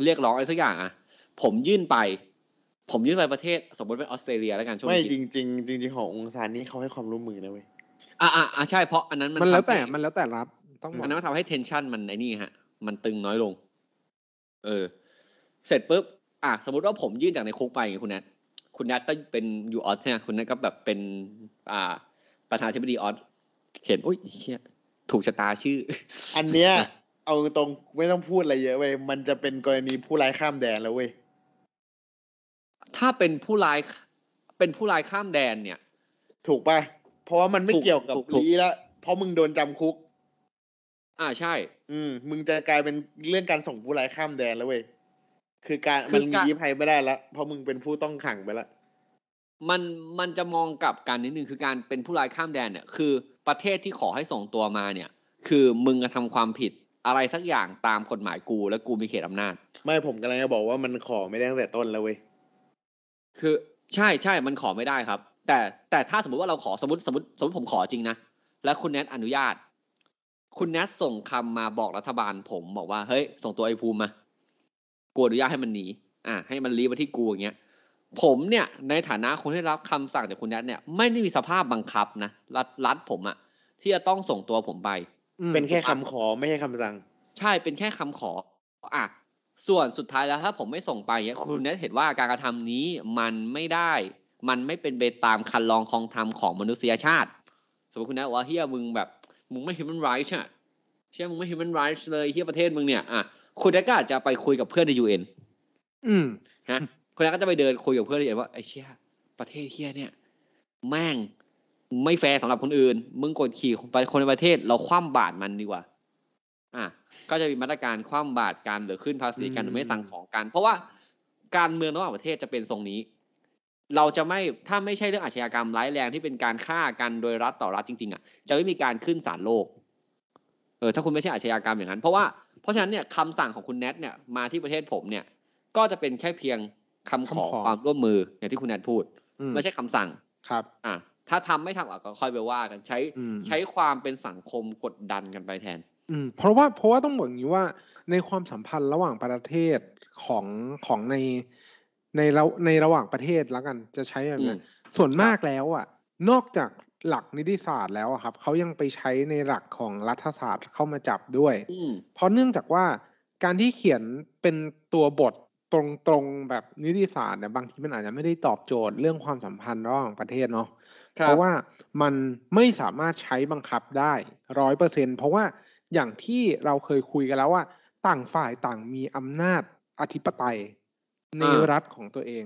เรียกร้องอะไรสักอย่างอะ ผมยื่นไป ผมยื่นไปประเทศสมมติเป็นออสเตรเลียแล้วกันช่วงไม่นี้จริงจริงๆจริงๆขององศานี่เขาให้ความร่วมมือนะเว้ย อะอะอะใช่เพราะอันนั้นมันมันแล้วทำแต่ให้มันแล้วแต่รัฐต้องบอกอันนั้นมันทำให้เทนชันมันไอ้นี่ฮะ มันตึงน้อยลง เออ เสร็จปุ๊บอะสมมติว่าผมยื่นจากในคุกไปอย่างเงี้ยคุณแนทคุณแนทก็เป็นยูออสใช่ไหมคุณแนทก็แบบเป็น อ่า ประธานาธิบดีออสเห็นอุ้ยเฮียถูกชะตาชื่อ อันเนี้ย เอาตรงๆไม่ต้องพูดอะไรเยอะเว้ยมันจะเป็นกรณีผู้ร้ายข้ามแดนแล้วเว้ย ถ้าเป็นผู้ร้ายเป็นผู้ร้ายข้ามแดนเนี่ย ถูกปะเพราะว่ามันไม่ถูกเกี่ยวกับถูกถูก ลีแล้วเพราะมึงโดนจำคุก อ่าใช่ อืม มึงจะกลายเป็นเรื่องการส่งผู้ร้ายข้ามแดนแล้วเว้ยคือการคืมัอนการ ลี้ภัยไม่ได้แล้วเพราะมึงเป็นผู้ต้องขังไปแล้วมันมันจะมองกลับกันนิดนึงคือการเป็นผู้ร้ายข้ามแดนเนี่ยคือประเทศที่ขอให้ส่งตัวมาเนี่ย คือมึงกระทำความผิดอะไรสักอย่างตามกฎหมายกู และกูมีเขตอำนาจ ไม่ผมกำลังจะบอกว่ามันขอไม่ได้ตั้งแต่ต้นแล้วเว้ย คือใช่ใช่มันขอไม่ได้ครับ แต่แต่ถ้าสมมติว่าเราขอสมมติสมมติสมมติผมขอจริงนะแล้วคุณแนทอนุญาต คุณแนทส่งคำมาบอกรัฐบาล ผมบอกว่าเฮ้ยส่งตัวไอ้ภูมิมากูอนุญาตให้มันหนีอะให้มันรีบมาที่กูอย่างเงี้ยผมเนี่ยในฐานะคนที่รับคำสั่งจากคุณแนทเนี่ยไม่ได้มีสภาพบังคับนะรัฐรัฐผมอะที่จะต้องส่งตัวผมไปอืมเป็นแค่คำขอไม่ใช่คำสั่ง ใช่เป็นแค่คำขออะ ส่วนสุดท้ายแล้วถ้าผมไม่ส่งไปเนี่ยคุณเนทเห็นว่าการกระทำนี้มันไม่ได้ มันไม่เป็นไปตามคันลองคองธรรมของมนุษยชาติ สมมติคุณเนทบอกว่าเฮียมึงแบบมึงไม่ human rights อะเชื่อมึงไม่ human rights เลยเฮียประเทศมึงเนี่ยอะคุณเนทก็อาจจะไปคุยกับเพื่อนใน UN อืมฮะคุณเนทก็จะไปเดินคุยกับเพื่อนใน UN ว่าไอ้เชี่ยประเทศเฮียเนี่ยแม่งไม่แฟร์สำหรับคนอื่น มึงกดขี่ไปคนในประเทศ เราคว่ำบาตรมันดีกว่า อะก็จะมีมาตรการคว่ำบาตรกันหรือขึ้นภาษีกันหรือไม่สั่งของกัน เพราะว่าการเมืองระหว่างประเทศจะเป็นทรงนี้ เราจะไม่ถ้าไม่ใช่เรื่องอาชญากรรมร้ายแรงที่เป็นการฆ่ากันโดยรัฐต่อรัฐจริง ๆ อะ จะไม่มีการขึ้นศาลโลก เออถ้าคุณไม่ใช่อาชญากรรมอย่างนั้น เพราะว่าเพราะฉะนั้นเนี่ยคำสั่งของคุณแนทเนี่ยมาที่ประเทศผมเนี่ย ก็จะเป็นแค่เพียงคำขอคำขอความร่วมมืออย่างที่คุณแนทพูดอืมไม่ใช่คำสั่งครับ อะถ้าทำไม่ทำอะก็ค่อยไปว่ากันใช้อืมใช้ความเป็นสังคมกดดันกันไปแทน อืมเพราะว่าเพราะว่าต้องบอกอย่างนี้ว่าในความสัมพันธ์ระหว่างประเทศของของในในระในระหว่างประเทศแล้วกันจะใช้แบบนี้นอืมส่วนมากแล้วอะ นอกจากหลักนิติศาสตร์แล้วอะครับเขายังไปใช้ในหลักของรัฐศาสตร์เข้ามาจับด้วยอืมเพราะเนื่องจากว่าการที่เขียนเป็นตัวบทตรงๆแบบนิติศาสตร์เนี่ยบางทีมันอาจจะไม่ได้ตอบโจทย์เรื่องความสัมพันธ์ระหว่างประเทศเนาะครับเพราะว่ามันไม่สามารถใช้บังคับได้ร้อยเปอร์เซ็นเพราะว่า อย่างที่เราเคยคุยกันแล้วว่า ต่างฝ่ายต่างมีอำนาจอธิปไตยในอ่ารัฐของตัวเอง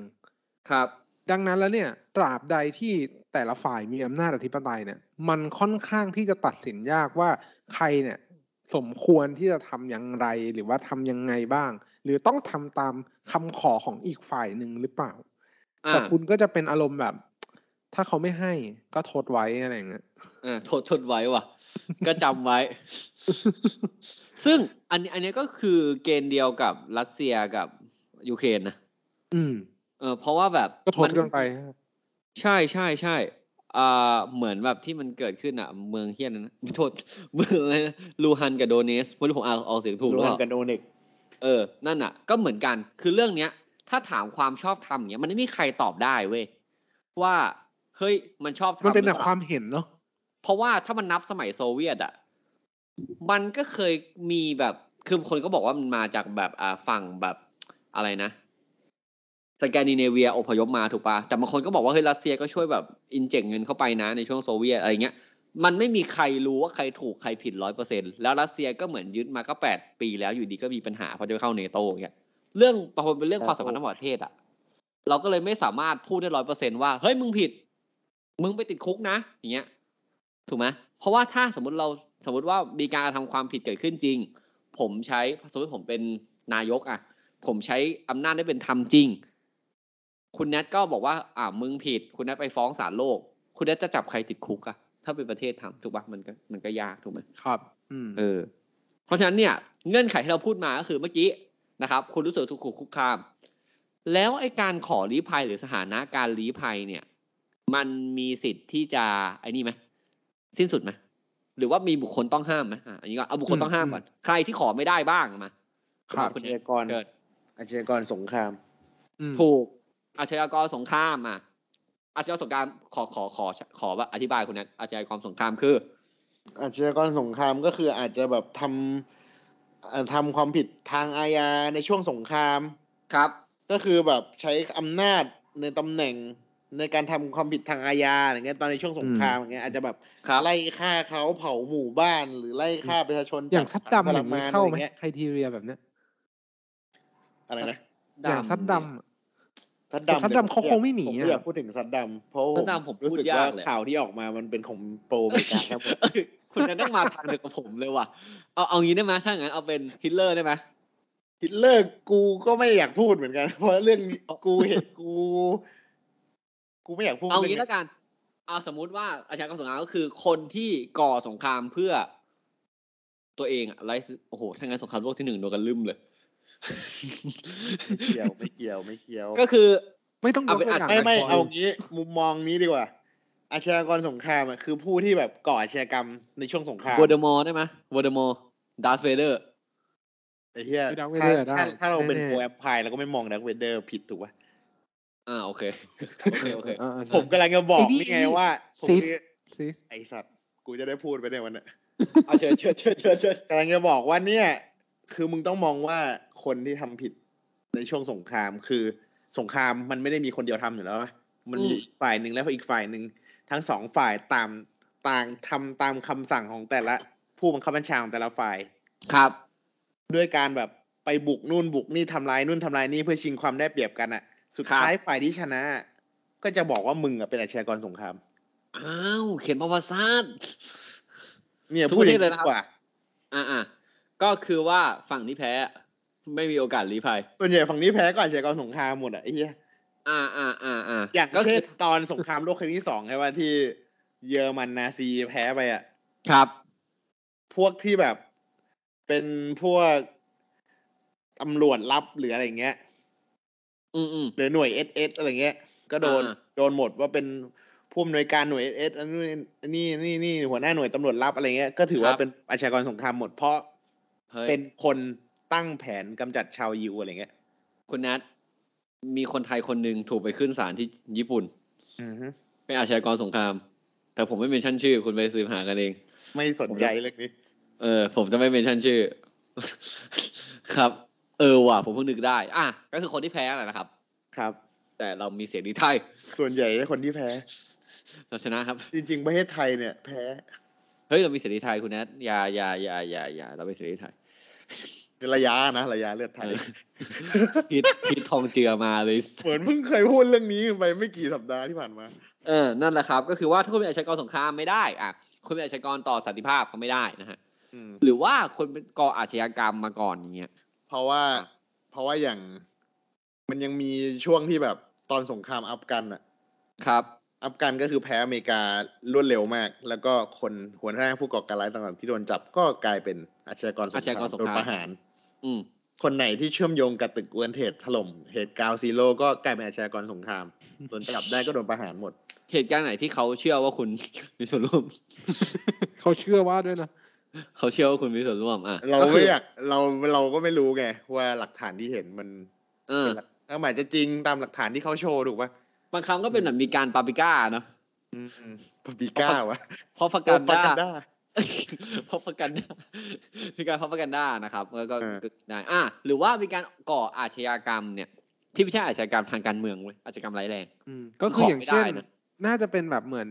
ครับ ดังนั้นแล้วเนี่ย ตราบใดที่แต่ละฝ่ายมีอำนาจอธิปไตยเนี่ย มันค่อนข้างที่จะตัดสินยากว่าใครเนี่ย สมควรที่จะทำอย่างไรหรือว่าทำยังไงบ้าง หรือต้องทำตามคำขอของอีกฝ่ายหนึ่งหรือเปล่าอ่าแต่คุณก็จะเป็นอารมณ์แบบ ถ้าเขาไม่ให้ก็ทดไว้อะไรอย่างเงี้ยอ่าโทษทนไว้ว่ะ ก็จำไว้ ซึ่งอันนี้อันนี้ก็คือเกณฑ์เดียวกับรัสเซียกับยูเครนนะอืม เออเพราะว่าแบบก็ทดกันไป ใช่ใช่ใช่อ่าเหมือนแบบที่มันเกิดขึ้นอะ เมืองเฮียนนนะไม่โทษเมืองอะไรนะลูฮันกับโดเนสไม่รู้ผมเอาเอาเสียงถูกหดูรือเปฮันล่ากับโนเน็กเออ นั่นอะ ก็เหมือนกัน คือเรื่องเนี้ย ถ้าถามความชอบธรรมอย่างเงี้ย มันไม่มีใครตอบได้เว้ยว่าเฮ้ยมันชอบธรรมันเป็นหแต่รือปล่ความเห็นเนาะเพราะว่าถ้ามันนับสมัยโซเวียตอะ มันก็เคยมีแบบคือคนก็บอกว่ามันมาจากแบบอ่าฝั่งแบบอะไรนะสแกนดิเนเวียอพยพมาถูกปะแต่บางคนก็บอกว่าเฮ้ยรัสเซียก็ช่วยแบบ inject เงินเข้าไปนะในช่วงโซเวียตอะไรเงี้ยมันไม่มีใครรู้ว่าใครถูกใครผิดร้อยเปอร์เซ็นต์แล้วรัสเซียก็เหมือนยึดมาก็แปดปีแล้วอยู่ดีก็มีปัญหาพอจะเข้าเนโตอย่างเงี้ยเรื่องพอเป็นเรื่องความสัมพันธ์ระหว่างประเทศอะเราก็เลยไม่สามารถพูดได้ร้อยเปอร์เซ็นต์ว่าเฮ้ยมึงผิด มึงไปติดคุกนะ อย่างเงี้ย ถูกไหมเพราะว่าถ้าสมมติเรา สมมติว่ามีการกระทำความผิดเกิดขึ้นจริง ผมใช้สมมติผมเป็นนายกอะ ผมใช้อำนาจได้เป็นธรรมจริง คุณแนทก็บอกว่า อ่ามึงผิด คุณแนทไปฟ้องศาลโลก คุณแนทจะจับใครติดคุกอะถ้าเป็นประเทศทำถูกปะมันก็มันก็ยากถูกไหมครับอืมเออ เพราะฉะนั้นเนี่ย เงื่อนไขที่เราพูดมาก็คือเมื่อกี้นะครับ คุณรู้สึกถูกขู่คุกคาม แล้วไอ้การขอลี้ภัยหรือสถานะการลี้ภัยเนี่ย มันมีสิทธิ์ที่จะไอ้นี่ไหมสิ้นสุดไหม หรือว่ามีบุคคลต้องห้ามไหมอะอันนี้ก็เอาบุคคลต้องห้ามก่อนใครที่ขอไม่ได้บ้างมาครับคุณอาชเอญากรเกิดอาชญากรสงครามอืมถูกอาชญากรสงครามอะอาชญากรสงครามขอขอขอขอว่าอธิบายคุณนะอาชญากรสงครามคือ อาชญากรสงครามก็คืออาจจะแบบทำเอ่อทำความผิดทางอาญาในช่วงสงครามครับ ก็คือแบบใช้อำนาจในตำแหน่ง ในการทำความผิดทางอาญาอะไรเงี้ยตอนในช่วงสงครามอย่างเงี้ยอาจจะแบบครับไล่ฆ่าเขาเผาหมู่บ้านหรือไล่ฆ่าประชาชนอย่างจัซับดดำอย่างทรนี้นเข้าไหมอะรงี้ยไครทีเรียแบบเนี้ยอะไรนะอย่างซัดดำอะซัดแต่ดำซัดดำเขาคงไม่หนีผมอะไม่อยากพูดถึงซัดดำเพราะซัดดำผมพูดรู้สึกยาว่ากเลยข่าวที่ออกมามันเป็นของpro อเมริกาครับผมคุณเนี่ยต้องมาทางเดียวกับผมเลยว่ะเอาเอางี้ได้ไหมถ้างั้นเอาเป็นฮิตเลอร์ได้ไหมฮิตเลอร์กูก็ไม่อยากพูดเหมือนกัน เพราะเรื่องนี้กูเห็นกู กูไม่อยากพูดเอารื่งี้แล้วกัน เอาสมมุติว่าอาชญากรรมสงครามก็คือคนที่ก่อสงครามเพื่อ ตัวเองอะไรโอ้โหถ้างั้นสงครามโลกที่หนึ่งโดนกันลืมเลยไม่เกี่ยวไม่เกี่ยวไม่เกี่ยว ก็คือ ไม่ต้องยเอากไปตัวอย่างไม่ไม่นะเอางี้ มุมมองนี้ดีกว่า อาชญากรสงครามอะคือผู้ที่แบบก่ออาชญากรรมในช่วงสงครามวอร์เดมอร์ได้ไหมวอร์เดมอร์ดาร์ธเวเดอร์ไอ้เหี้ยไม่ดักเวถ้าเดอร์ได้ถ้าถ้าเราเป็นแน่ๆโปรแอปพายเราก็ไม่มองดักเวเดอร์ผิดถูกป่ะ อ่าโอเคโอเคโอเคอ่าอ่าผมกำลังจะบอกไอ้นี่นี่ไงไอ้นี่ว่าผมซิสนี่ซิสไอสัตว์กูจะได้พูดไปในวันนั้นเอาเชิญเชิญเชิญเชิญเชิญกำลังจะบอกว่าเนี่ย คือมึงต้องมองว่าคนที่ทำผิดในช่วงสงครามคือสงครามมันไม่ได้มีคนเดียวทำอยู่แล้วนะมันมีอีกฝ่ายหนึ่งแล้วอีกฝ่ายหนึ่งทั้งสองฝ่ายตามต่างทำตามคำสั่งของแต่ละ ผู้บังคับบัญชาของแต่ละฝ่ายครับ ด้วยการแบบไปบุกนู่นบุกนี่ทำลายนู่นทำลายนี่เพื่อชิงความได้เปรียบกันอะ สุดครับท้ายฝ่ายที่ชนะ ก็จะบอกว่ามึงอะเป็นอาชญากรสงคราม อ้าว เขียนประวัติศาสตร์เนี่ยทุกพูดประอเทย่าศงเลยนี้นะครับดีกว่า อ่าอ่าก็คือว่าฝั่งที่แพ้ไม่มีโอกาสลี้ภัยส่วนใหญ่ฝั่งนี้แพ้ก็อาชญากรสงครามหมดอะไอ้เหี้ยอ่าอ่าอ่าอ่าอย่างก็เช่คืนตอนสงครามโลกครั้งที่สองใช่ป่ะที่เยอรมันนาซีแพ้ไปอะครับ พวกที่แบบเป็นพวกตำรวจลับหรืออะไรเงี้ยอืมอืม หรือหน่วยเอสเอสอะไรเงี้ย ก็โดนอ่าโดนหมดว่าเป็นผู้อำนวยการหน่วย SS อันนี้อันนี่นี่นี่หัวหน้าหน่วยตำรวจลับอะไรเงี้ยก็ถือว่าเป็นอาชญากรสงครามหมดเพราะเฮ้ยเป็นคนตั้งแผนกำจัดชาวยิวอะไรเงี้ย คุณนัทมีคนไทยคนหนึ่งถูกไปขึ้นศาลที่ญี่ปุ่นอือฮึเป็นอาชญากรสงคราม แต่ผมไม่ mention ชื่อ คุณไปสืบหากันเอง ไม่สนใจเรื่องนี้ เออ ผมจะไม่ mention ชื่อ ครับ เออว่ะผมเพิ่งนึกได้ อะก็คือคนที่แพ้แหละนะครับ ครับ แต่เรามีเสียงดีไทย ส่วนใหญ่คนที่แพ้ เราชนะครับ จริง ๆ ประเทศไทยเนี่ย แพ้ เฮ้ยเรามีเสียงดีไทยคุณนัทอย่าอย่าอย่าอย่าอย่าเราเป็นเสียงดีไทยระยะนะระยะเลือดไทยเออพิษพิษทองเจือมาเลยเหมือนเพิ่งเคยพูดเรื่องนี้ไปไม่กี่สัปดาห์ที่ผ่านมา เออ นั่นแหละครับ ก็คือว่าถ้าคุณเป็นอาชญากรสงครามไม่ได้อะคุณเป็นอาชญากรต่อสันติภาพก็ไม่ได้นะฮะอืมหรือว่าคนเป็นก่ออาชญากรรมมาก่อนอย่างเงี้ย เพราะว่า เพราะว่าอย่างมันยังมีช่วงที่แบบตอนสงครามอัฟกันอะครับ อัฟกันก็คือแพ้อเมริการวดเร็วมาก แล้วก็คนหัวหน้าผู้ก่อการร้ายต่างๆที่โดนจับก็กลายเป็นอาชญากรสงครามอาชญากรสงครามโดนประหาร อืมคนไหนที่เชื่อมโยงกับตึก World Trade ถล่มเหตุการณ์ zero ก็กลายเป็นอาชญากรสงครามโดนจับได้ก็โดนประหารหมด เหตุการณ์ไหนที่เขาเชื่อว่าคุณมีส่วนร่วมเขาเชื่อว่าด้วยนะ เขาเชื่อว่าคุณมีส่วนร่วมอะเราก็คืไม่อยากเราเราก็ไม่รู้ไงว่าหลักฐานที่เห็นมันเออเป็นหลักถ้าหมายจะจริงตามหลักฐานที่เขาโชว์ถูกปะบางครั้งก็เป็นแบบมีการปาปิก้าเนาะอืมปาปิก้าวะเพราะประโอกันปาด้ากันด้าเพราะประกันด้ามีการเพราะประกันด้านะครับแล้วก็เออก็ได้อะหรือว่ามีการก่ออาชญากรรมเนี่ย ที่ไม่ใช่อาชญากรรมทางการเมืองเว้ยอาชญากรรมร้ายแรงอืมก็คืออย่างเช่นขอไม่ได้นะน่าจะเป็นแบบเหมือน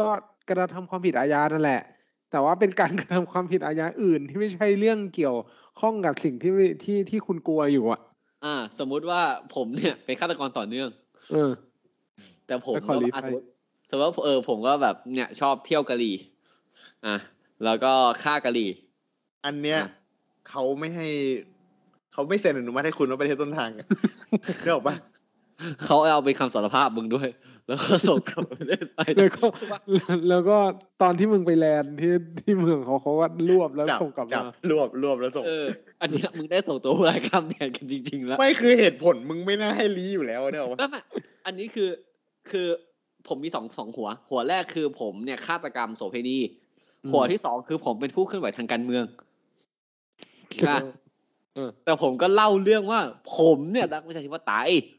ก็กระทำความผิดอาญานั่นแหละ แต่ว่าเป็นการกระทำความผิดอาญาอื่นที่ไม่ใช่เรื่องเกี่ยวข้องกับสิ่งที่ที่ที่คุณกลัวอยู่อะ อ่า สมมุติว่าผมเนี่ยเป็นฆาตกรต่อเนื่อง เออ แต่ผมแล้วขอก็รีอะไฟสมมติสมมติว่าเออผมก็แบบเนี่ยชอบเที่ยวกะหรี่อะแล้วก็ฆ่ากะหรี่ อันเนี้ยอะเขาไม่ให้เขาไม่เซ็นอนุมัติให้คุณว่าประเทศต้นทางอะเข้าออกปะ เขาเอาไปนคำสารภาพมึงด้วย แล้วก็ส่งกลับประเทศไทยแล้วก็แล้วก็ตอนที่มึงไปแลนด์ที่ที่เมืองเขาเขาว่ารวบแล้วจับส่งกลับจับมารวบรวบแล้วส่งเอออันเนี้ยมึงได้ส่งตัวผู้ร้ายข้ามแดนกันจริง ๆ แล้วไม่คือเหตุผลมึงไม่น่าให้รีอยู่แล้วเนี่ยหรอกปะแล้วมันอันนี้คือคือผมมีสองสองหัว หัวแรกคือผมเนี่ยฆาตกรรมโสเภณีหัวที่สองคือผมเป็นผู้เคลื่อนไหวทางการเมืองนะเออแต่ผมก็เล่าเรื่องว่า ผมเนี่ยรักประชาธิปไตยเออ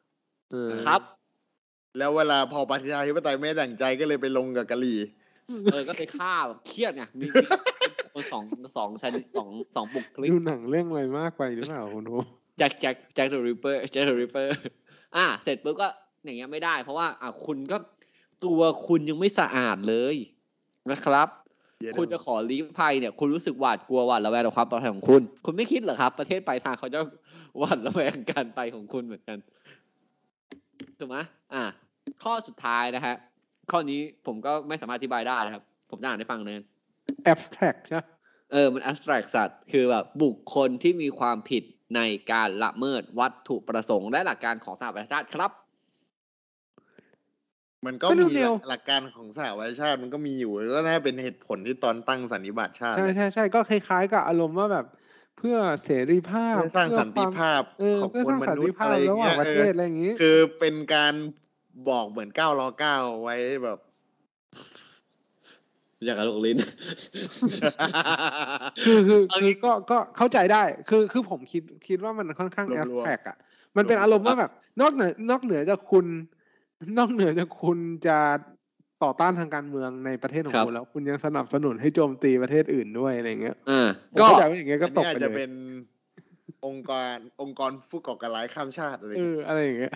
ครับ แล้วเวลาพอประชาธิปไตยไม่ดั่งใจก็เลยไปลงกับกะหรี่เออก็ไปฆ่าแบบเครียดไงมีมีคนสองสองชั้นสองสองบุคลิกดูหนังเรื่องอะไรมากไปหรือเปล่าคุณโทแจ็คแจ็คแจ็คเดอะริปเปอร์แจ็คเดอะริปเปอร์อะเสร็จปุ๊บก็อย่างเงี้ยไม่ได้ เพราะว่าอะคุณก็ตัวคุณยังไม่สะอาดเลยนะครับเดี๋ยวคุณจะขอลี้ภัยเนี่ย คุณรู้สึกหวาดกลัวหวาดระแวงต่อความปลอดภัยของคุณ คุณไม่คิดเหรอครับ ประเทศปลายทางเขาจะหวาดระแวงการไปของคุณเหมือนกัน ถูกไหมอะข้อสุดท้ายนะฮะ ข้อนี้ผมก็ไม่สามารถอธิบายได้นะครับ ผมจะอ่านให้ฟังเลย abstract ใช่ปะเออ มัน abstract สัตว์คือแบบบุคคลที่มีความผิดในการละเมิดวัตถุประสงค์และหลักการของสหประชาชาติครับ มันก็ก็ดูมีแนวหลักการของสหประชาชาติมันก็มีอยู่ก็น่าเป็นเหตุผลที่ตอนตั้งสันนิบาตชาติ ใช่ใช่ใช่ก็คล้ายๆกับอารมณ์ว่าแบบ เพื่อเสรีภาพ เพื่อสร้างสันติภาพเออของเพื่อคสนร้างมสันนุติษย์ภาอะพไรอย่าระงหว่าเงี้งยประเอเทอศอะไรอย่างงี้ คือเป็นการบอกเหมือนเก้ารอเก้าไว้แบบ อยากกระโดดลิ้น คือคือเอาคืองี้ก็ก็เข้าใจได้ คือคือผมคิดคิดว่ามันค่อนข้างรวแอมบๆแฝกอะ มันเป็นอารมณ์ว่าแบบ นอกเหนือนอกเหนือจากคุณ นอกเหนือจากคุณจะ ต่อต้านทางการเมืองในประเทศของครับคุณแล้ว คุณยังสนับสนุนให้โจมตีประเทศอื่นด้วยอะไรเงี้ยอ่าผมก็เข้าใจว่าอย่างเงี้ยก็อันตนี้กอาจไปจะเลเป็ยนองค์กรองค์กรผู้ก่อการร้ายข้ามชาติอะไรอเอย่างอเงี้ยอะไรอย่างเงี้ย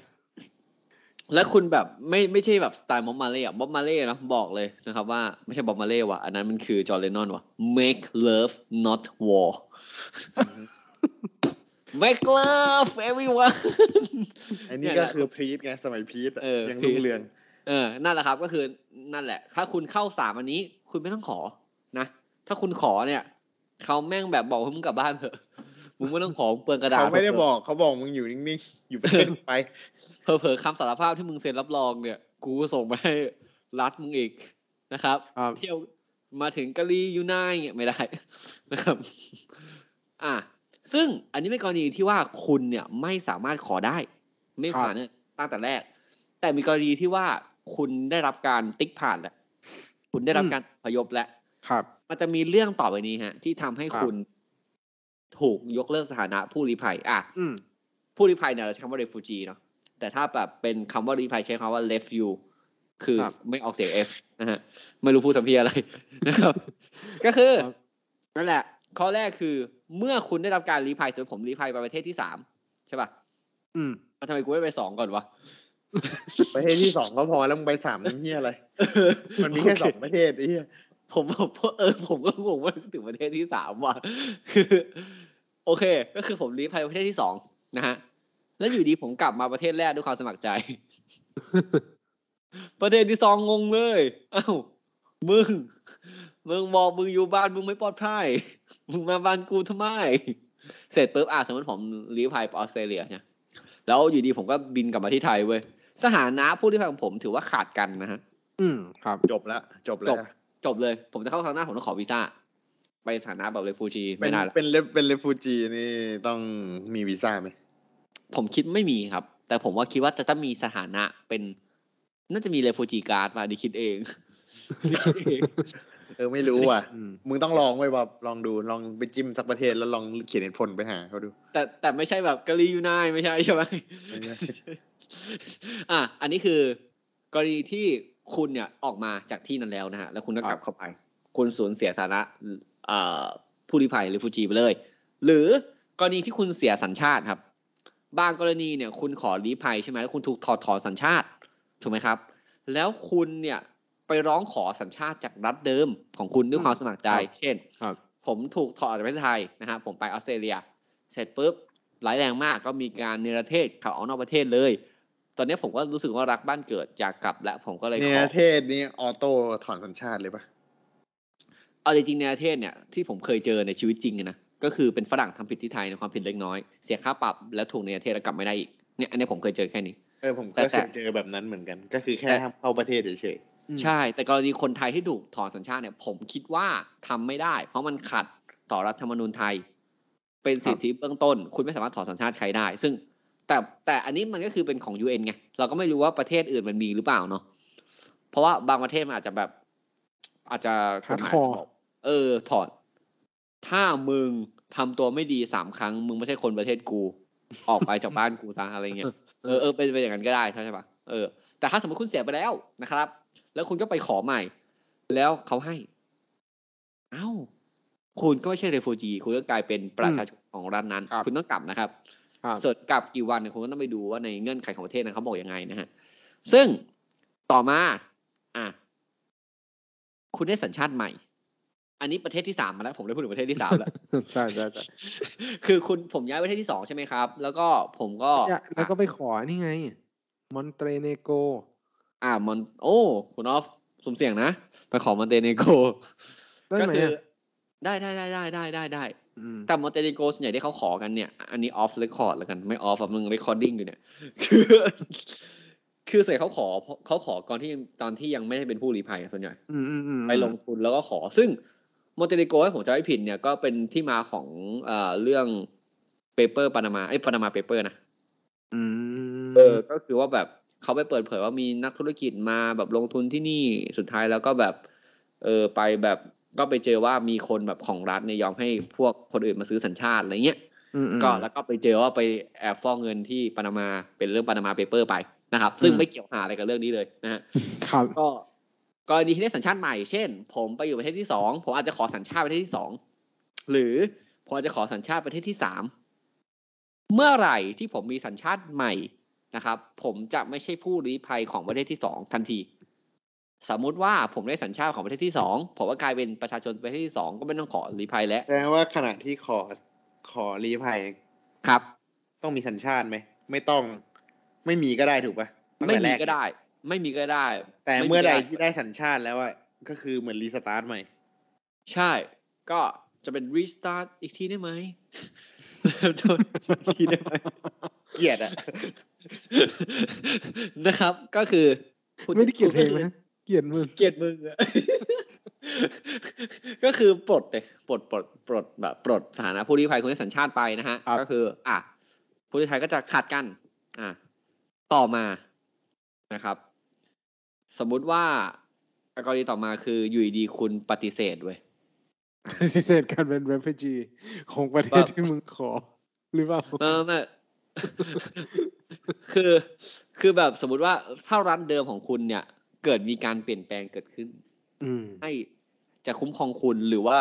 แล้วคุณแบบไม่ไม่ใช่แบบสไตล์บ๊อบมาเล่อะบ๊อบมาเล่นะบอกเลยนะครับว่าไม่ใช่บ๊อบมาเล่ว่ะ อันนั้นมันคือจอร์เลนนอนว่ะ make love not war make love everyone อันนี้ก็คือพีทไงสมัยพีทอะเออยังพีทรุ่งเรือง เออ นั่นแหละครับก็คือนั่นแหละ ถ้าคุณเข้าสามอันนี้ คุณไม่ต้องขอนะถ้าคุณขอเนี่ยเขาแม่งแบบบอกให้มึงกลับบ้านเถอะมึงไม่ต้องขอเปลืองกระดาษเขาไม่ได้บอกเขาบอกมึงอยู่นิ่งๆอยู่ประเทศไปเผลอๆคำสารภาพที่มึงเซ็นรับรองเนี่ย กูก็ส่งไปให้รัฐมึงอีกนะครับครับเที่ยวมาถึงกะลียูไนเงี้ยไม่ได้นะครับ อะซึ่งอันนี้เป็นกรณีที่ว่าคุณเนี่ยไม่สามารถขอได้ ไม่ผ่านเนี่ยตั้งแต่แรก แต่มีกรณีที่ว่า คุณได้รับการติ๊กผ่านแล้วคุณได้รับการพยพแล้วครับ มันจะมีเรื่องต่อไปนี้ฮะ ที่ทำให้ครับคุณถูกยกเลิกสถานะผู้ลี้ภัย อะอืมผู้ลี้ภัยเนี่ยเราใช้คำว่า refugee เนาะแต่ถ้าแบบเป็นคำว่าลี้ภัยใช้คำว่า left you คือครับไม่ออกเสียง F นะฮะไม่รู้พูดทำเพียอะไรนะครับ ก็คือครับนั่นแหละ ข้อแรกคือเมื่อคุณได้รับการลี้ภัยสมมติผมลี้ภัยไปประเทศที่สามใช่ป่ะ อืมแล้วทำไมกูไม่ไปสองก่อนวะ ประเทศที่สองก็พอแล้วมึงไปสามน้ำเฮียอะไร มันมีแค่สองประเทศไอ้เหี้ยผมผมเออผมก็งงว่าถึงประเทศที่สามว่ะคือ โอเค ก็คือผมลี้ภัยประเทศที่สองนะฮะ แล้วอยู่ดีผมกลับมาประเทศแรกด้วยความสมัครใจ ประเทศที่สองงงเลยเอ้ามึงมึงบอกมึงอยู่บ้านมึงไม่ปลอดภัยมึงมาบ้านกูทำไม เสร็จปุ๊บอะสมมติผมลี้ภัยไปออสเตรเลียเนี่ยแล้วอยู่ดีผมก็บินกลับมาที่ไทยเว้ย สถานะผู้ลี้ภัยของผมถือว่าขาดกันนะฮะอืมครับจบแล้วจบจแล้วบจบเลย ผมจะเข้าครั้งหน้าผมต้องขอวีซ่าไปสถานะแบบเรฟูจีเป็ไม่นน่าละเป็นเลเป็นเลฟูจีนี่ต้องมีวีซ่าไหมผมคิดไม่มีครับ แต่ผมว่าคิดว่าจะต้องมีสถานะเป็นน่าจะมีเรฟูจีการ์ดมาดิคิดเองดิคิดเองเออไม่รู้ว่ะอืมมึงต้องลองไว้ว่าลองดูลองไปจิ้มสักประเทศแล้วลองเขียนเหตุผลไปหาเขาดู แต่แต่ไม่ใช่แบบกะลียูไนไม่ใช่ใช่ไหม อะอันนี้คือกรณีที่คุณเนี่ยออกมาจากที่นั้นแล้วนะฮะแล้วคุณก็กลับเข้าไป คุณสูญเสียสถานะเอ่อผู้ลี้ภัยหรือฟูจีไปเลย หรือกรณีที่คุณเสียสัญชาติครับ บางกรณีเนี่ยคุณขอลี้ภัยใช่ไหมแล้วคุณถูกถอดถอนสัญชาติถูกไหมครับ แล้วคุณเนี่ยไปร้องขอสัญชาติจากรัฐเดิมของคุณด้วยความสมัครใจครับเช่นครับผมถูกถอดออกจากประเทศไทยนะฮะผมไปออสเตรเลีย เสร็จปุ๊บร้ายแรงมากก็มีการเนรเทศข่าวออกนอกประเทศเลย ตอนนี้ผมก็รู้สึกว่ารักบ้านเกิดอยากกลับและผมก็เลยในขอประเทศนี้ออโต้ถอนสัญชาติเลยปะเอาจริงๆในประเทศเนี่ยที่ผมเคยเจอในชีวิตจริงอะนะก็คือเป็นฝรั่งทำผิดที่ไทยในความผิดเล็กน้อย เสียค่าปรับแล้วถูกในประเทศแล้วกลับไม่ได้อีกเนี่ยอันนี้ผมเคยเจอแค่นี้เออผมแต่ก็แต่เคยเจอแบบนั้นเหมือนกัน ก็คือแค่แต่ห้ามเข้าประเทศเฉยอืมใช่ แต่กรณีคนไทยที่ถูกถอนสัญชาติเนี่ย ผมคิดว่าทำไม่ได้ เพราะมันขัดต่อรัฐธรรมนูญไทย เป็นสิทธิเบื้องต้น คุณไม่สามารถถอนสัญชาติใครได้ ซึ่ง แต่แต่อันนี้มันก็คือเป็นของ UN ไงเราก็ไม่รู้ว่าประเทศอื่นมันมีหรือเปล่าเนาะเพราะว่าบางประเทศมันอาจจะแบบ อาจจะกฎหมาย Hardcore บอกเออ ถอด ถ้ามึงทำตัวไม่ดีสามครั้ง มึงไม่ใช่คนประเทศกู ออกไปจากบ้านกูซะอะไรเงี้ยเออเออเป็นไปอย่างนั้นก็ได้ใช่ปะเออแต่ถ้าสมมติคุณเสียไปแล้วนะครับ แล้วคุณก็ไปขอใหม่ แล้วเขาให้ เอ้า คุณก็ไม่ใช่เรฟูจี คุณก็กลายเป็นประชาชนของรัฐนั้นครับคุณต้องกลับนะครับครับ ส่วนกลับกี่วันเนี่ยคุณก็ต้องไปดูว่าในเงื่อนไขของประเทศนั้นเขาบอกยังไงนะฮะซึ่งต่อมา อะ คุณได้สัญชาติใหม่ อันนี้ประเทศที่สามมาแล้ว ผมได้พูดถึงประเทศที่สามแล้วใช่ใช่ใช่คือคุณผมย้ายไปประเทศที่สองใช่ไหมครับ แล้วก็ผมก็เนี่ยแล้วก็ไปขอนี่ไง มอนเตเนโก อ่ามอนโอ้คุณออฟสมเสียงนะ ไปขอมอนเตเนโกรก็ได้ไหมคืออะได้ได้ได้ได้ได้ได้ได้อืม แต่มอนเตเนโกรส่วนใหญ่ที่เขาขอกันเนี่ย อันนี้ off record แล้วกันไม่ off แบบมึง recording อยู่เนี่ย คือคือเส่เขาขอเขาขอก่อนที่ตอนที่ยังไม่ได้เป็นผู้ลี้ภัยอะส่วนใหญ่อืมอืมอืมไปลงทุนแล้วก็ขอ ซึ่งมอนเตเนโกรให้ผมจำไม่ผิดเนี่ยก็เป็นที่มาของเอ่อเรื่อง paper ปานามาไอ้ Panama Paper นะอืมเออ ก็คือว่าแบบเขาไปเปิดเผยว่ามีนักธุรกิจมาแบบลงทุนที่นี่สุดท้ายแล้วก็แบบ เออไปแบบ ก็ไปเจอว่ามีคนแบบของรัฐเนี่ยยอมให้พวกคนอื่นมาซื้อสัญชาติอะไรเงี้ยอืมอืมก็แล้วก็ไปเจอว่าไปแอบฟอกเงินที่ปานามาเป็นเรื่องปานามาเปเปอร์ไปนะครับ ซึ่งอืมไม่เกี่ยวหาอะไรกับเรื่องนี้เลยนะฮะครับก็กรณีที่ได้สัญชาติใหม่ เช่น ผมไปอยู่ประเทศที่สองผมอาจจะขอสัญชาติประเทศที่สองหรือผมอาจจะขอสัญชาติประเทศที่สามเมื่อไหร่ที่ผมมีสัญชาติใหม่นะครับ ผมจะไม่ใช่ผู้ลี้ภัยของประเทศที่สองทันที สมมุติว่าผมได้สัญชาติของประเทศที่สองผมก็กลายเป็นประชาชนประเทศที่สองก็ไม่ต้องขอลี้ภัยแล้วแสดงว่าขณะที่ขอขอรีภัยครับ ต้องมีสัญชาติไหมไม่ต้องไม่มีก็ได้ถูกปะตั้งไม่แต่แรมีก็ได้ ไม่มีก็ได้ แต่ไเมื่อใดก็ที่ได้สัญชาติแล้วอะก็คือเหมือนรีสตาร์ทใหม่ ใช่ ก็จะเป็น restart อีกทีได้ไหมเริ่มต้นอีกทีได้ไหมเกลียดอะนะครับ ก็คือคุณไม่ได้เกลียดเพลงคุณนะ เกลียดมึงเกลียดมึงอะก็คือปลดเลยปลดปลดปลดแบบปลดสถานะผู้ลี้ภัยคนที่สัญชาติไปนะฮะครับก็คือ อะผู้ลี้ภัยก็จะขาดกัน อะต่อมานะครับ สมมุติว่ากรณีต่อมาคืออยู่ดีๆคุณปฏิเสธเว้ยปฏิเสธการเป็น refugee ของประเทศว่าที่มึงขอ หรือเปล่าไม่ไม่ไม่คือคือแบบสมมุติว่าถ้ารัฐเดิมของคุณเนี่ย เกิดมีการเปลี่ยนแปลงเกิดขึ้นอืมให้จะคุ้มครองคุณหรือว่า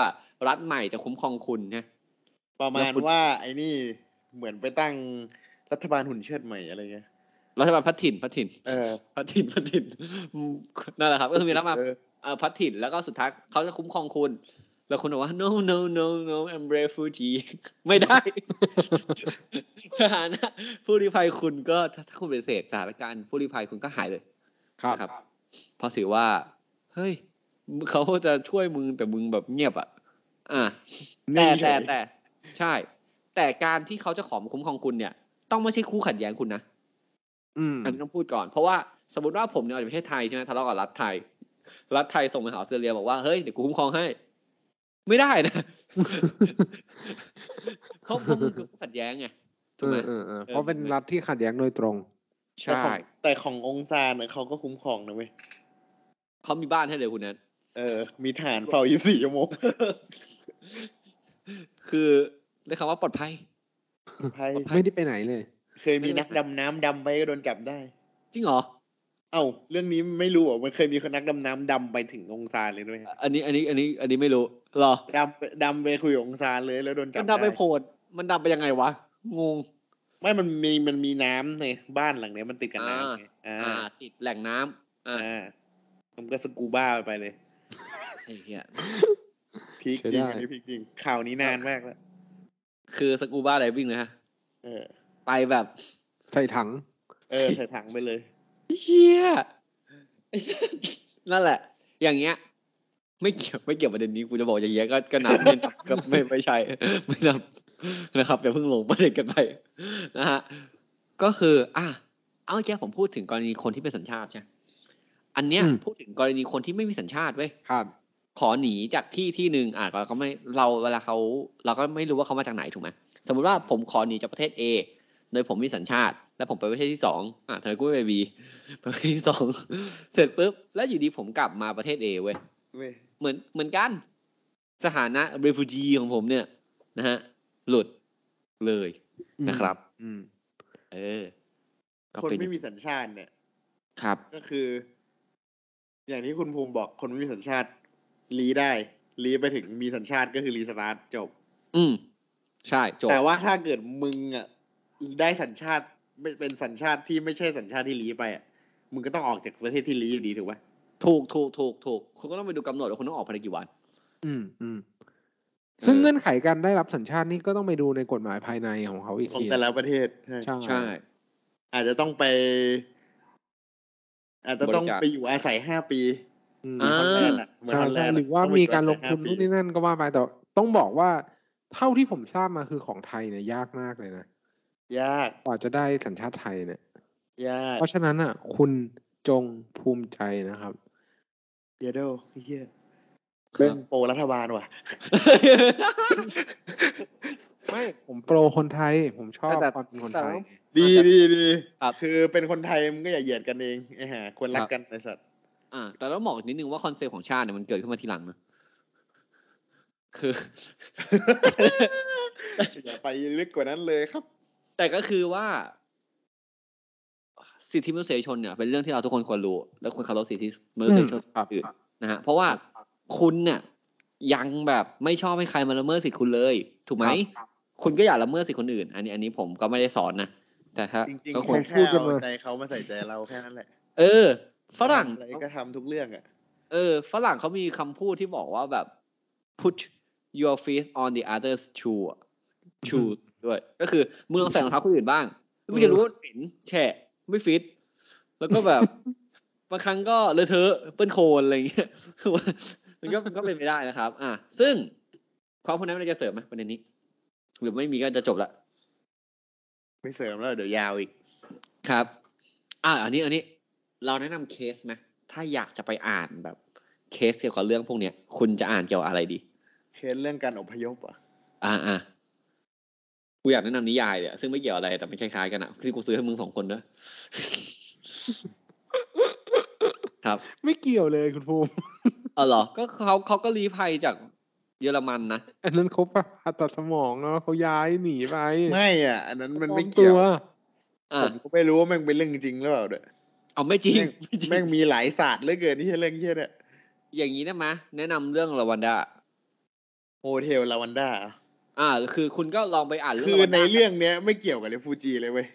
รัฐใหม่จะคุ้มครองคุณเนี่ยประมาแล้ณวคุณว่าไอ้นี่เหมือนไปตั้งรัฐบาลหุ่นเชิดใหม่อะไรเงี้ยรัฐบาลพัฒถิ่นพัฒถิ่นเออพัฒถิ่นพัฒถิ่นอืมนั่นแหละครับ ก็คือมีรัฐบาลเออเอ่อพัฒถิ่นแล้วก็สุดท้ายเขาจะคุ้มครองคุณ แล้วคุณบอกว่า no no no no I'm refugee ไม่ได้ สถานะผู้ลี้ภัยคุณก็ถ้าถ้าคุณเป็นเศษสถานการณ์ผู้ลี้ภัยคุณก็หายเลยครับนะครับ เพราะถือว่า เฮ้ยเขาจะช่วยมึงแต่มึงแบบเงียบอะ อะแต่แต่แต่ใช่ แต่การที่เขาจะขอมาคุ้มครองคุณเนี่ย ต้องไม่ใช่คู่ขัดแย้งคุณนะอืมอันนี้ต้องพูดก่อน เพราะว่าสมมติว่าผมเนี่ยออกจากประเทศไทยใช่ไหมทะเลาะกับรัฐไทย รัฐไทยส่งไปหาออสเตรเลียบอกว่าเฮ้ยเดี๋ยวกูคุ้มครองให้ ไม่ได้นะเพราะเพราะมึงคือคู่ขัดแย้งไงถูกไหมเออเออเออเพราะเป็นรัฐที่ขัดแย้งโดยตรงแต่ใช่ของแต่ขององซานเนี่ยเขาก็คุ้มครองนะเว้ย เขามีบ้านให้เลยคุณแนทเออ มีฐานเฝ้า 24 ชั่วโมง คือได้คำว่าปลอดภัย ภัย ไม่ได้ไปไหนเลย เคยมีนักดำน้ำดำไปก็โดนจับได้ จริงเหรอ เอ้า เรื่องนี้ไม่รู้เหรอะมันเคยมีคนนักดำน้ำดำไปถึงองซานเลยด้วย อันนี้อันนี้อันนี้อันนี้ไม่รู้เหรอดำไปดำไปคุยกับองซานเลยแล้วโดนจัมับนได้ดำไปโผล่มันดำไปยังไงวะ งง ไม่มันมีมันมีน้ำในบ้านหลังเนี้ยมันติดกับน้ำไงอ่าอ่า ติดแหล่งน้ำอ่าอ่า มันก็สกูบ้าไปเลยไอ้เหี้ยพีคใช้จริงได้อันนี้พีคจริง ข่าวนี้นานมากแล้ว คือสกูบ้าไดวิ่งนะฮะเออ ไปแบบ ใส่ถัง เออ ใส่ถังไปเลยเฮียไอ้สัสนั่นแหละ อย่างเงี้ย ไม่เกี่ยวไม่เกี่ยวประเด็นนี้กูจะบอกอย่างเงี้ยก็ก็นับไม่นับก็ไม่ไม่ใช่ไม่นับนะครับอย่าเพิ่งหลงประเด็นกันไปนะฮะก็คือ อะเอาเมื่อกี้ผมพูดถึงกรณีคนที่เป็นสัญชาติใช่ไหม อันเนี้ยอืมพูดถึงกรณีคนที่ไม่มีสัญชาติเว้ยครับ ขอหนีจากที่ที่หนึ่งอะเราก็ไม่เราเวลาเขาเราก็ไม่รู้ว่าเขามาจากไหนถูกไหมสมมุติว่าผมขอหนีจากประเทศ A โดยผมมีสัญชาติ แล้วผมไปประเทศที่สองอะทำไมกูไม่ไป B ไปประเทศที่สองเสร็จปุ๊บแล้วอยู่ดีผมกลับมาประเทศ A เว้ยเว้ยเหมือนเหมือนกัน สถานะ refugee ของผมเนี่ย นะฮะ หลุดเลยนะครับ อืม เออก็คนเป็นไม่มีสัญชาติเนี่ย ครับ ก็คือ อย่างที่คุณภูมิบอกคนไม่มีสัญชาติรีได้รีไปถึงมีสัญชาติก็คือรีสตาร์ทจบ อืม ใช่จบแต่ว่าถ้าเกิดมึงอะได้สัญชาติไม่เป็นสัญชาติที่ไม่ใช่สัญชาติที่รีไปอะมึงก็ต้องออกจากประเทศที่รีอยู่ดีถูกปะถูกถูกถูกถูกคุณก็ต้องไปดูกำหนดว่าคุณต้องออกภายในกี่วัน อืมอืมซึ่งเออเงื่อนไขการได้รับสัญชาตินี่ก็ต้องไปดูในกฎหมายภายในของเขาอีกของทีแต่ละประเทศใช่ใช่ใช่อาจจะต้องไป อาจจะต้องบริจาคไปอยู่อาศัยห้าปีอืมอ่าฮอลแลนด์อะเหมือนใช่ฮอลแลใช่นด์ะหรือว่าต้ไปมีการลงก่อทุนห้นู่นนี่นั่นก็ว่าไปแต่ต้องบอกว่าเท่าที่ผมทราบมาคือของไทยเนี่ยยากมากเลยนะ ยากกว่าจะได้สัญชาติไทยเนี่ยยากเพราะฉะนั้นอะ คุณจงภูมิใจนะครับเยโดเฮียคเป็รันบ pro รัฐบาลว่ะ ไม่ผม pro คนไทย ผมชอบแต่ความเป็นคนแต่ไทยว่าดีดีดีครับคือเป็นคนไทยมึงก็อย่าเหยียดกันเองไอ้ห่าควรรักกันไอ้สัตว์อ่า แต่ต้องบอกนิดนึงว่า concept ของชาติเนี่ยมันเกิดขึ้นมาทีหลังนะคืออย่าไปลึกกว่านั้นเลยครับ แต่ก็คือว่า สิทธิมนุษยชนเนี่ย เป็นเรื่องที่เราทุกคนควรรู้ และควรเคารพสิทธิมนุษยชนครับอื่นนะฮะเพราะว่าคุณเนี่ยยังแบบไม่ชอบให้ใครมาละเมิดสิทธิคุณเลย ถูกไหม ครับคุณก็อย่าละเมิดสิทธิคนอื่น อันนี้อันนี้ผมก็ไม่ได้สอนนะแต่ถ้าจริงก็ๆควรแค่แค่เอาใจเขามาใส่ใจเราแค่นั้นแหละ เออ ฝรั่งอะไรก็ทำทุกเรื่องอะ เออ ฝรั่งเขามีคำพูดที่บอกว่าแบบ put your feet on the other's shoe อะ shoes ด้วย ก็คือมึงลองใส่รองเท้าคนอื่นบ้างไม่จะรู้ว่าเหม็นแฉะไม่ฟิต แล้วก็แบบบางครั้งก็เลอะเทอะเปื้อนโคลนอะไรอย่างเงี้ยคือว่ามันก็มันก็เป็นไปได้นะครับ อะซึ่งความพวกนั้นมันจะเสริมไหมประเด็นนี้ หรือไม่มีก็จะจบละ ไม่เสริมแล้ว เดี๋ยวยาวอีก ครับ อะอันนี้อันนี้ เราแนะนำเคสไหมถ้าอยากจะไปอ่านแบบ เคสเกี่ยวกับเรื่องพวกเนี้ย คุณจะอ่านเกี่ยวกับอะไรดี เคสเรื่องการอพยพอะ อ่าอ่ากูอยากแนะนำนิยายเลยอะซึ่งไม่เกี่ยวอะไรแต่มันคล้ายๆกันอะที่กูซื้อให้มึงสองคนด้วยครับ ไม่เกี่ยวเลยคุณภูมิเออเหรอ ก็เขาเขาก็รีภัยจาก เยอรมันนะอันนั้นเขาผ่าตัดสมองแล้วเขาย้ายหนีไปไม่อะ อันนั้นมันไม่ปลอเกี่ยวตัวอ่าผมก็ไม่รู้ว่าแม่งเป็นเรื่องจริงหรือเปล่าเด้อเอาไม่จริงแม่งไม่จริงแม่งมีหลายศาสตร์เหลือเกินที่เรื่องเฮียเนี่ยอย่างนี้ได้ไหมแนะนำเรื่องรวันดา Hotel Rwanda อ่า คือคุณก็ลองไปอ่านเรื่องคือ รวันดา ในเรื่องเนี้ย ไม่เกี่ยวกับ refugee เลยเว้ย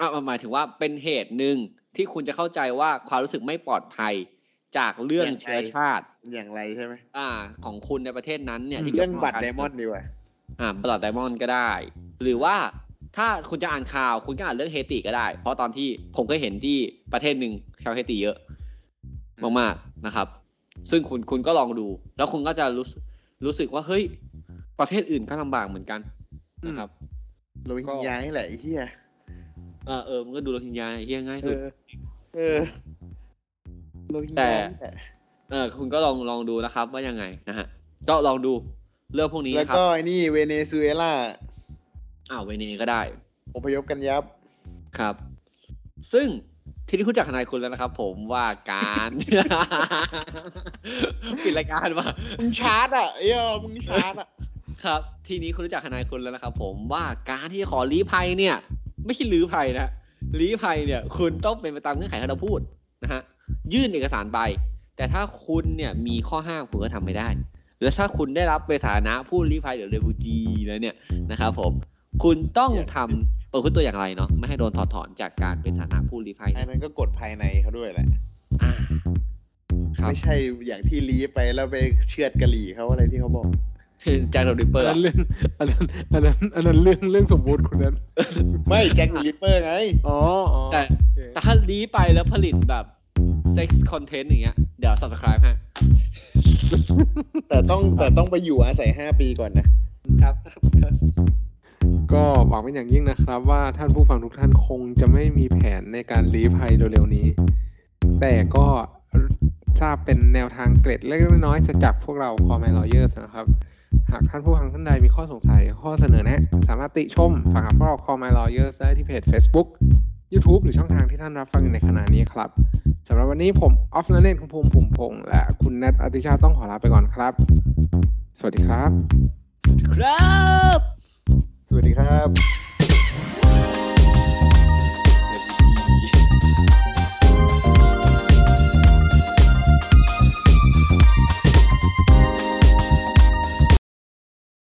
อ่าหมายถึงว่าเป็นเหตุหนึ่งที่คุณจะเข้าใจว่าความรู้สึกไม่ปลอดภัย จากเรื่องอย่างไรเชื้อชาติอย่างไรใช่ไหมอ่า ของคุณในประเทศนั้นเนี่ยที่เรื่องกี่ยวบักัตรไดมอนด์ดีกว่าอ่าบัตรไดมอนด์ก็ได้ หรือว่าถ้าคุณจะอ่านข่าวคุณก็อ่านเรื่องเฮติก็ได้ เพราะตอนที่ผมก็เห็นที่ประเทศหนึ่งชาวเฮติเยอะมากๆนะครับ ซึ่งคุณคุณก็ลองดู แล้วคุณก็จะรู้สึกรู้สึกว่าเฮ้ย ประเทศอื่นก็ลำบากเหมือนกันนะครับโรฮิงญานี่แหละไอ้เหี้ยเออเออมันก็ดูโรฮิงญาเฮียง่ายเอสุดอเออโรฮิง แต่ญานี่แหละเออคุณก็ลองลองดูนะครับ ว่ายังไงนะฮะก็ลองดูเรื่องพวกนี้แล้วนะครับก็ไอ้นี่เวเนซุเอลาอ้าวเวเนก็ได้ อพยพกันยับครับ ซึ่งทีนี้คุณจากทนายคุณแล้วนะครับ ผมว่าการปิดรายการมามึงชาร์จอะเอ้ยมึงชาร์จอะครับ ทีนี้คุณรู้จักทนายคุณแล้วนะครับ ผมว่าการที่จะขอลี้ภัยเนี่ย ไม่ใช่ลื้อภัยนะลี้ภัยเนี่ย คุณต้องเป็นไปตามเงื่อนไขที่เราพูดนะฮะ ยื่นเอกสารไป แต่ถ้าคุณเนี่ยมีข้อห้ามคุณก็ทำไม่ได้ แล้วถ้าคุณได้รับเป็นสถานะผู้ลี้ภัยหรือเรฟูจีแล้วเนี่ยนะครับผมคุณต้องทำประพฤติตัวอย่างไรเนาะไม่ให้โดนถอดถอนจากการเป็นสถานะผู้ลี้ภัยอันนั้นก็กดภายในเขาด้วยแหละอ่าครับไม่ใช่อย่างที่ลีไปแล้วไปเชือดกะหรี่เขาอะไรที่เขาบอกแจ็คโดริปเปออันร์นั้นเรื่องอันนั้นอันนั้นอันนั้นเรื่องเรื่องสมมุติคุณนั้น ไม่แจ็คริปเปอร์ไง อ๋ออ๋อแต่โอเคแต่ถ้าลี้ไปแล้วผลิตแบบ sex content อย่างเงี้ย เดี๋ยว subscribe ฮะ แต่ต้องแต่ต้องไปอยู่อาศัยห้าปีก่อนนะ ครับก็หวังเป็นอย่างยิ่งนะครับ ว่าท่านผู้ฟังทุกท่านคงจะไม่มีแผนในการลี้ภัยเร็วๆนี้ แต่ก็ทราบเป็นแนวทางเกร็ดเล็กๆน้อยๆจากพวกเรา c o m m a n Lawyers นะครับ หากท่านผู้ฟังท่านใดมีข้อสงสัยข้อเสนอแนะ สามารถติชมฝากหาพวกเรา c o m m a n Lawyers ได้ที่เพจ Facebook YouTube หรือช่องทางที่ท่านรับฟังอยู่ในขณะนี้ครับ สำหรับวันนี้ผมออฟนันเนตคุณภูมิภูมิพงษ์และคุณแนทอติชาติต้องขอลาไปก่อนครับ สวัสดีครับครับ สวัสดีครับ